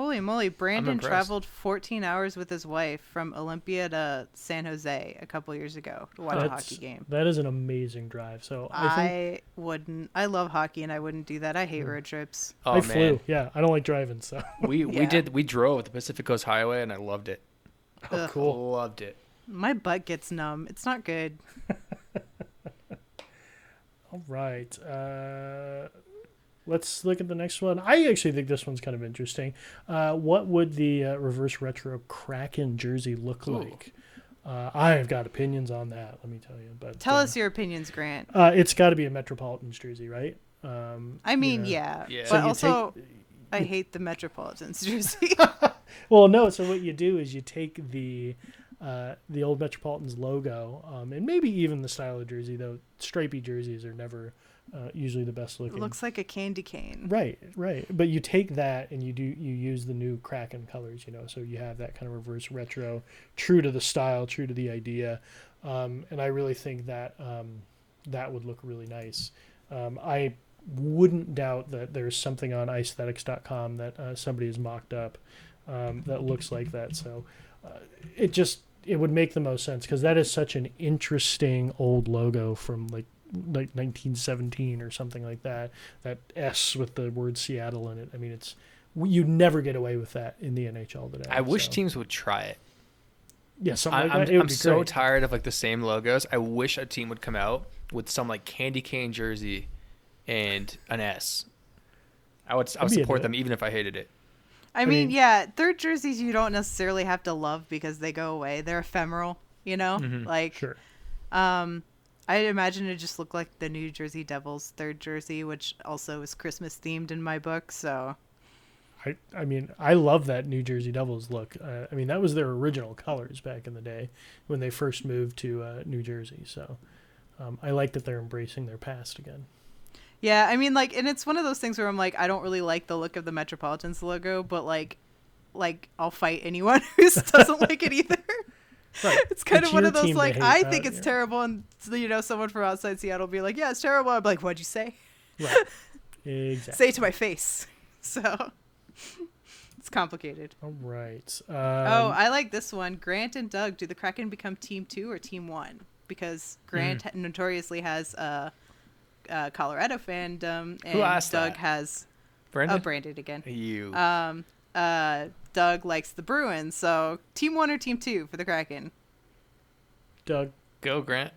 Holy moly, Brandon traveled 14 hours with his wife from Olympia to San Jose a couple years ago to watch a hockey game. That is an amazing drive. So I think wouldn't. I love hockey and I wouldn't do that. I hate Mm. road trips. Oh I man, flew. Yeah, I don't like driving. So (laughs) we we did we drove the Pacific Coast Highway and I loved it. oh, Ugh. cool. Loved it. My butt gets numb. It's not good. (laughs) All right. Uh, let's look at the next one. I actually think this one's kind of interesting. Uh, what would the uh, reverse retro Kraken jersey look Ooh. like? Uh, I've got opinions on that. Let me tell you. But Tell uh, us your opinions, Grant. Uh, it's got to be a Metropolitans jersey, right? Um, I you mean, know. yeah, Yeah. but So you also take- I hate the Metropolitans jersey. (laughs) (laughs) Well, no. So what you do is you take the uh, the old Metropolitans logo, um, and maybe even the style of jersey. Though stripy jerseys are never uh, usually the best looking. it looks like a candy cane. Right, right. But you take that and you do you use the new Kraken colors, you know, so you have that kind of reverse retro, true to the style, true to the idea, um, and I really think that um, that would look really nice. Um, I wouldn't doubt that there's something on icethetics.com that uh, somebody has mocked up um, that looks like that. So uh, it just it would make the most sense because that is such an interesting old logo from like like 1917 or something like that. That S with the word Seattle in it. I mean, it's you never get away with that in the NHL today. I wish so. teams would try it. Yeah, something I, like I'm, that. It I'm be so great. tired of like the same logos. I wish a team would come out with some like candy cane jersey and an S. I would I would support them even if I hated it. I, I mean, mean- yeah, third jerseys you don't necessarily have to love because they go away. They're ephemeral, you know? Mhm. Like Sure. um I imagine it just looked like the New Jersey Devils third jersey, which also is Christmas themed in my book, so I, I mean, I love that New Jersey Devils look. Uh, I mean, that was their original colors back in the day when they first moved to uh, New Jersey. So um, I like that they're embracing their past again. Yeah, I mean like and it's one of those things where I'm like I don't really like the look of the Metropolitans logo, but like like I'll fight anyone (laughs) who doesn't like it either. Right. (laughs) It's kind It's of one of those like hate I that, think it's yeah. terrible and you know someone from outside Seattle will be like, "Yeah, it's terrible." I'm like, "What'd you say?" Right. exactly. (laughs) Say it to my face. (laughs) So it's complicated. All right. Um, oh, I like this one. Grant and Doug, do the Kraken become team 2 or team 1? Because. Grant ha- notoriously has a, a Colorado fandom and Who asked Doug that? has Brandon, oh, Brandon again. you. Um, uh, Doug likes the Bruins. So, team one or team two for the Kraken? Doug. Go Grant.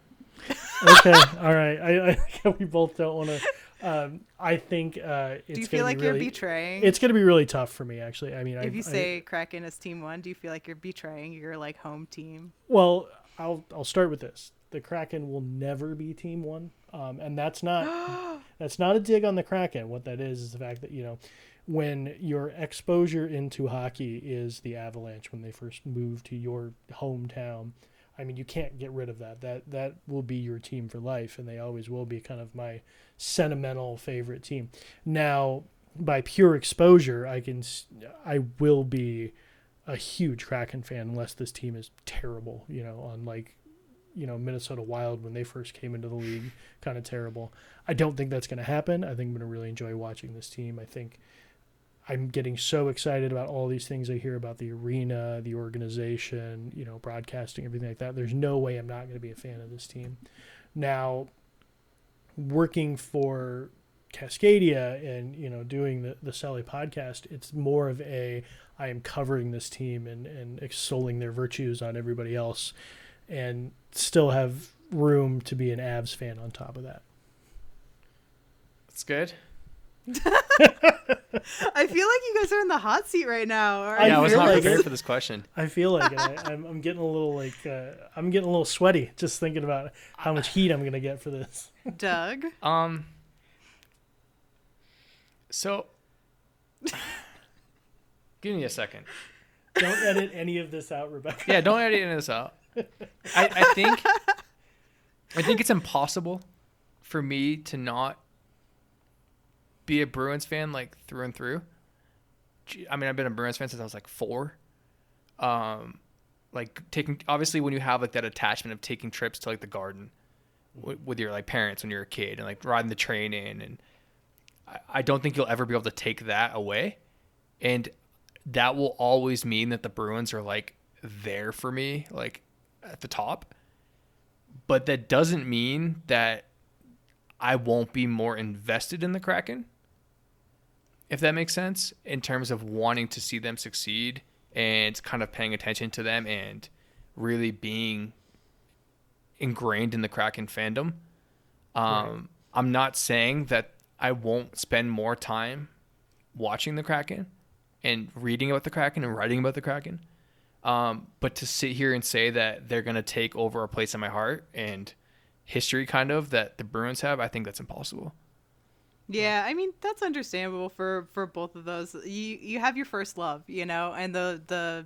Okay. (laughs) All right. I, I we both don't want to. Um, I think uh, it's do you gonna feel like be you're really, betraying? It's going to be really tough for me, actually. I mean, I, if you I- say Kraken as team one, do you feel like you're betraying your like home team? Well, I'll I'll start with this. The Kraken will never be Team One, um, and that's not (gasps) that's not a dig on the Kraken. What that is is the fact that you know when your exposure into hockey is the Avalanche when they first moved to your hometown. I mean, you can't get rid of that. That that will be your team for life, and they always will be kind of my sentimental favorite team. Now, by pure exposure, I can I will be a huge Kraken fan unless this team is terrible, you know, on like, you know, Minnesota Wild when they first came into the league, kind of terrible. I don't think that's going to happen. I think I'm going to really enjoy watching this team. I think I'm getting so excited about all these things I hear about the arena, the organization, you know, broadcasting, everything like that. There's no way I'm not going to be a fan of this team. Now, working for Cascadia and you know doing the the Sally podcast, it's more of a I am covering this team and and extolling their virtues on everybody else, and still have room to be an Avs fan on top of that. That's good. (laughs) I feel like you guys are in the hot seat right now. Or I yeah, I was feel not like prepared it. for this question. I feel like it. I, I'm I'm getting a little like uh, I'm getting a little sweaty just thinking about how much heat I'm gonna get for this. (laughs) Doug. Um. So, give me a second. Don't edit any of this out, Rebecca. Yeah, don't edit any of this out. I, I think I think it's impossible for me to not be a Bruins fan like through and through. I mean, I've been a Bruins fan since I was like four. Um, like taking obviously when you have like that attachment of taking trips to like the garden w- with your like parents when you're a kid and like riding the train in and I, I don't think you'll ever be able to take that away and that will always mean that the Bruins are like there for me like at the top but that doesn't mean that I won't be more invested in the Kraken if that makes sense in terms of wanting to see them succeed and kind of paying attention to them and really being ingrained in the Kraken fandom. Um, right. I'm not saying that I won't spend more time watching the Kraken and reading about the Kraken and writing about the Kraken. Um, but to sit here and say that they're going to take over a place in my heart and history kind of that the Bruins have, I think that's impossible. Yeah, I mean that's understandable for for both of those. You you have your first love, you know, and the the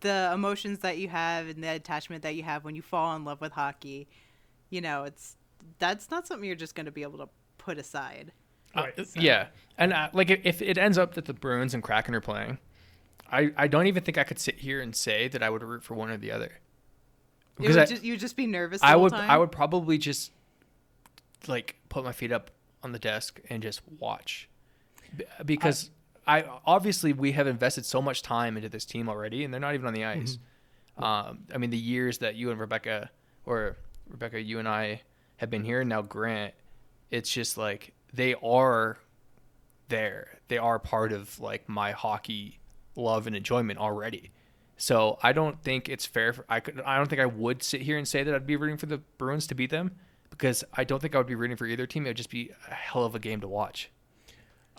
the emotions that you have and the attachment that you have when you fall in love with hockey. You know, it's that's not something you're just going to be able to put aside. Uh, right. So. Yeah, and uh, like if it ends up that the Bruins and Kraken are playing, I I don't even think I could sit here and say that I would root for one or the other. Because I, just, you would just be nervous. I would time? I would probably just like put my feet up on the desk and just watch because I, I, obviously we have invested so much time into this team already and they're not even on the ice. Mm-hmm. Um, I mean the years that you and Rebecca or Rebecca you and I have been here now Grant it's just like they are there. They are part of like my hockey love and enjoyment already. So I don't think it's fair. For, I could. I don't think I would sit here and say that I'd be rooting for the Bruins to beat them because I don't think I would be rooting for either team. It would just be a hell of a game to watch.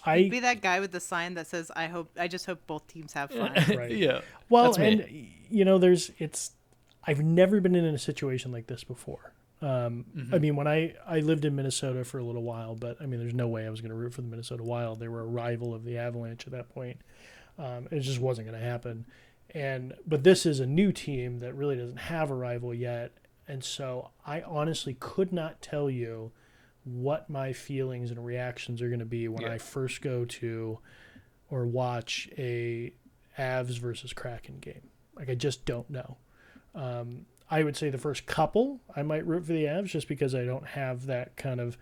I would be that guy with the sign that says, "I hope, I just hope both teams have fun." (laughs) right. Yeah. Well, and you know, there's it's. I've never been in a situation like this before. Um, mm-hmm. I mean, when I I lived in Minnesota for a little while, but I mean, there's no way I was going to root for the Minnesota Wild. They were a rival of the Avalanche at that point. Um, it just wasn't going to happen. And but this is a new team that really doesn't have a rival yet, and so I honestly could not tell you what my feelings and reactions are going to be when yeah. I first go to or watch a Avs versus Kraken game. Like I just don't know. Um, I would say the first couple I might root for the Avs just because I don't have that kind of,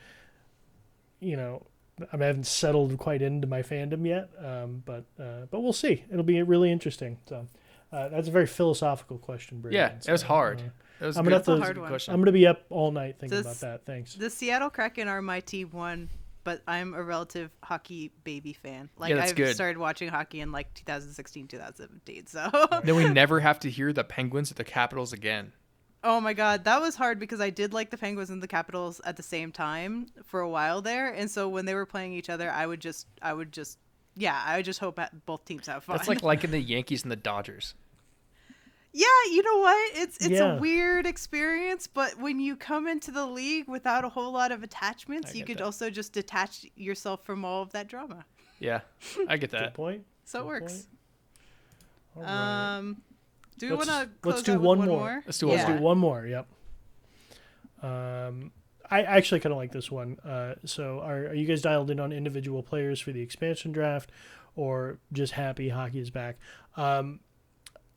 you know, I haven't settled quite into my fandom yet. Um, but uh, but we'll see. It'll be really interesting. So uh, that's a very philosophical question, Brandon. Yeah, so, it was hard. Uh, was I'm gonna have to, hard one. I'm gonna be up all night thinking about that. Thanks. The Seattle Kraken are my team one, but I'm a relative hockey baby fan. Like yeah, I've good. started watching hockey in like 2016, 2017. So then we (laughs) never have to hear the Penguins at the Capitals again. Oh my god, that was hard because I did like the Penguins and the Capitals at the same time for a while there, and so when they were playing each other, I would just, I would just, yeah, I would just hope both teams have fun. That's like (laughs) liking the Yankees and the Dodgers. Yeah, you know what? It's it's yeah. a weird experience, but when you come into the league without a whole lot of attachments, you could that. also just detach yourself from all of that drama. Yeah, I get (laughs) that. Good point. So Good it works. Um, do we want to let's do one, one more. more. Let's do one yeah. more. do one more. Yep. Um, I actually kind of like this one. Uh, so are are you guys dialed in on individual players for the expansion draft, or just happy hockey is back? Um,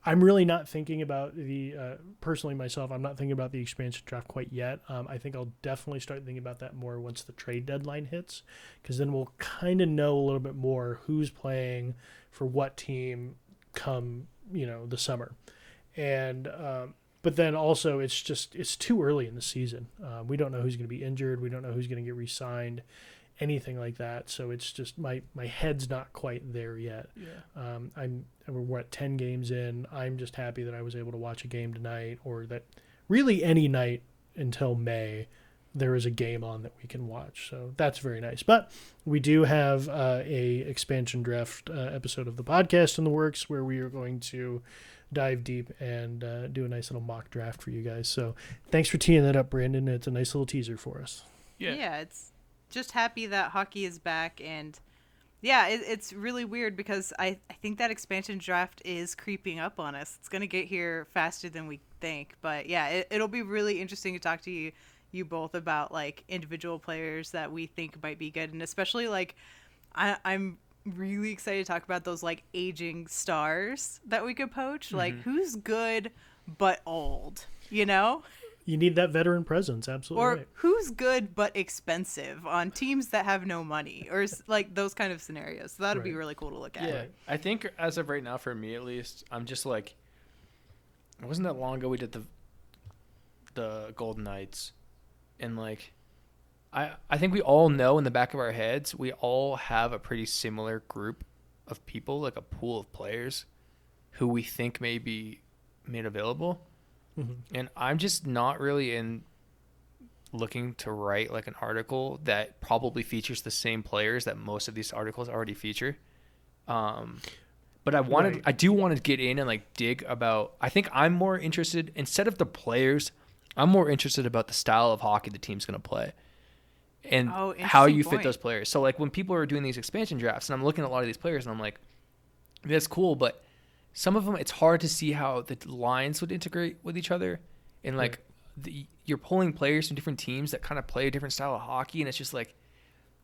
I'm really not thinking about the uh, personally myself. I'm not thinking about the expansion draft quite yet. Um, I think I'll definitely start thinking about that more once the trade deadline hits, because then we'll kind of know a little bit more who's playing for what team come you know the summer, and um, but then also it's just it's too early in the season. Uh, we don't know who's going to be injured. We don't know who's going to get re-signed anything like that. So it's just my my head's not quite there yet. Yeah. Um, I'm we're at ten games in. I'm just happy that I was able to watch a game tonight, or that really any night until May there is a game on that we can watch. So that's very nice. But we do have uh, a expansion draft uh, episode of the podcast in the works where we are going to dive deep and uh, do a nice little mock draft for you guys. So thanks for teeing that up, Brandon. It's a nice little teaser for us. Yeah, yeah it's just happy that hockey is back and yeah it, it's really weird because I, I think that expansion draft is creeping up on us it's going to get here faster than we think but yeah it, it'll be really interesting to talk to you you both about like individual players that we think might be good, and especially like I, I'm really excited to talk about those like aging stars that we could poach. Like mm-hmm. who's good but old, you know? You need that veteran presence, absolutely. Or right. who's good but expensive on teams that have no money, or s- (laughs) like those kind of scenarios. So that'd be really cool to look at. Yeah, I think as of right now, for me at least, I'm just like, it wasn't that long ago we did the the Golden Knights, and like, I I think we all know in the back of our heads we all have a pretty similar group of people, like a pool of players, who we think may be made available, Mhm. and I'm just not really in looking to write like an article that probably features the same players that most of these articles already feature. Um, but I wanted, Right. I do want to get in and like dig about. I think I'm more interested instead of the players. I'm more interested about the style of hockey the team's going to play, and Oh, how interesting you fit those players. So like when people are doing these expansion drafts, and I'm looking at a lot of these players, and I'm like, that's cool, but some of them it's hard to see how the lines would integrate with each other, and like the, you're pulling players from different teams that kind of play a different style of hockey, and it's just like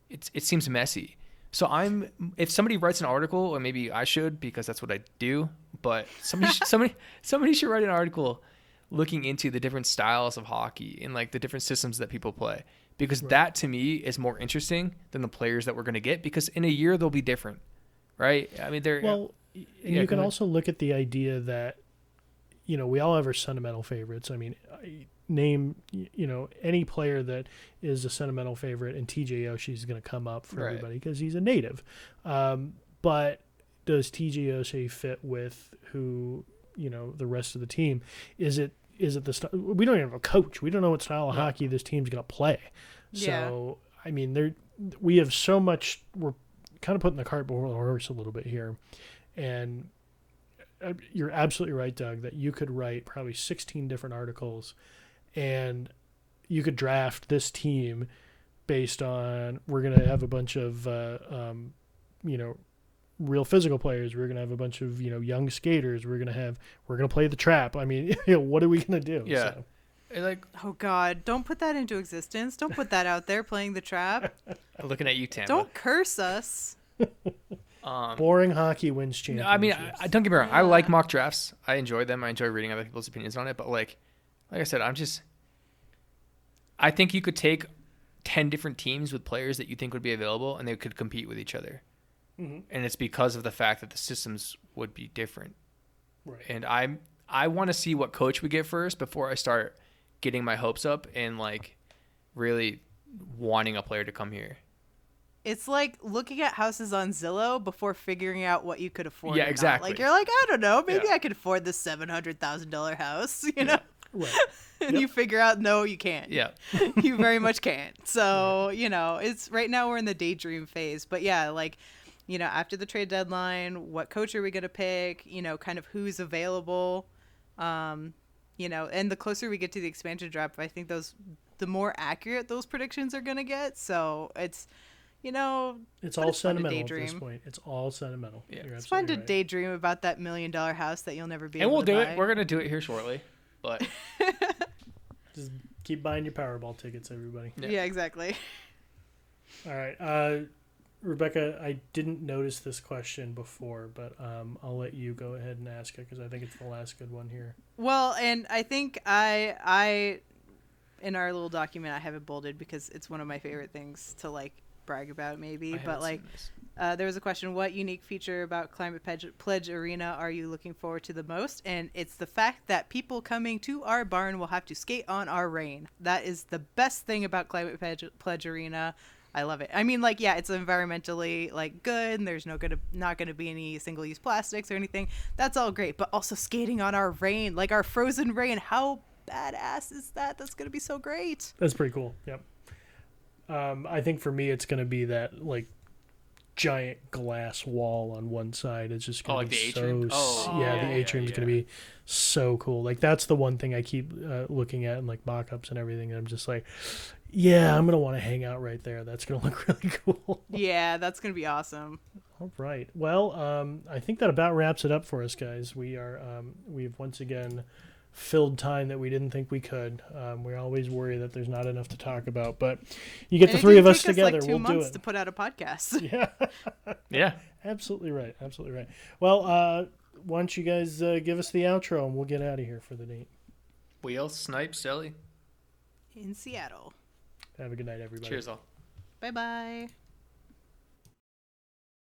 it's it seems messy. So I'm if somebody writes an article, or maybe I should because that's what I do. But somebody should, (laughs) somebody somebody should write an article looking into the different styles of hockey and like the different systems that people play because that to me is more interesting than the players that we're going to get because in a year they'll be different, right? I mean they're Well, and Yeah, you can also look at the idea that, you know, we all have our sentimental favorites. I mean, name, you know, any player that is a sentimental favorite, and TJ Oshie is going to come up for Right. everybody because he's a native. Um, but does TJ Oshie fit with who, you know, the rest of the team? Is it is it the st- we don't even have a coach. We don't know what style of hockey this team's going to play. Yeah. So I mean, there we have so much. We're kind of putting the cart before the horse a little bit here, and uh, you're absolutely right, Doug, that you could write probably 16 different articles, and you could draft this team based on we're going to have a bunch of uh, um, you know real physical players we're going to have a bunch of you know young skaters we're going to have we're going to play the trap i mean (laughs) you know, what are we going to do Yeah. So, like Oh God! Don't put that into existence. Don't put that out there. Playing the trap. (laughs) looking at you, Tampa. Don't curse us. (laughs) Um, boring hockey wins championships I mean, I, I- don't get me wrong. I like mock drafts. I enjoy them. I enjoy reading other people's opinions on it. But like, like I said, I'm just. I think you could take ten different teams with players that you think would be available, and they could compete with each other. Mhm. And it's because of the fact that the systems would be different. right. And I'm I want to see what coach we get first before I start getting my hopes up and like really wanting a player to come here. It's like looking at houses on Zillow before figuring out what you could afford. Yeah, or not. exactly. Like you're like, I don't know, maybe Yeah. I could afford this seven hundred thousand dollar house, (laughs) you know. right (laughs) and Yep. you figure out, no, you can't. Yeah. (laughs) you very much can't. So, you know, it's right now we're in the daydream phase. But yeah, like, you know, after the trade deadline, what coach are we going to pick? You know, kind of who's available. Um, you know, and the closer we get to the expansion draft, I think those the more accurate those predictions are going to get. So, it's you know, It's all it's sentimental at this point. It's all sentimental. Yeah. You're it's fun to right. daydream about that million dollar house that you'll never be And able we'll to do buy. it. We're gonna do it here shortly. But (laughs) Just keep buying your Powerball tickets, everybody. Yeah. yeah, exactly. All right, uh, Rebecca. I didn't notice this question before, but um, I'll let you go ahead and ask it because I think it's the last good one here. Well, and I think I I in our little document I have it bolded because it's one of my favorite things to like brag about maybe, I but like seen this. uh, there was a question what unique feature about climate pledge, pledge arena are you looking forward to the most? And it's the fact that people coming to our barn will have to skate on our rain that is the best thing about climate pledge, pledge arena. I love it. I mean like yeah it's environmentally like good and there's no gonna not gonna be any single use plastics or anything. That's all great but also skating on our rain like our frozen rain how badass is that? That's gonna be so great. That's pretty cool. Yep. Um, I think for me, it's going to be that like giant glass wall on one side. It's just Oh, going like to be the atrium? so. Oh, yeah, yeah, the yeah, atrium's going to be so cool. Like that's the one thing I keep uh, looking at and like mock-ups and everything. And I'm just like, yeah, I'm going to want to hang out right there. That's going (laughs) to look really cool. yeah that's gonna be awesome All right. Well, um, I think that about wraps it up for us, guys. We are um, we've once again filled time that we didn't think we could. Um, we always worry that there's not enough to talk about, but you get And the three of didn't us together, like two we'll do months it. to put out a podcast. (laughs) (laughs) Yeah, Yeah. absolutely right. Absolutely right. Well, uh, why don't you guys uh, give us the outro and we'll get out of here for the night. Wheel, snipe, celly. In Seattle. Have a good night, everybody. Cheers all. Bye bye.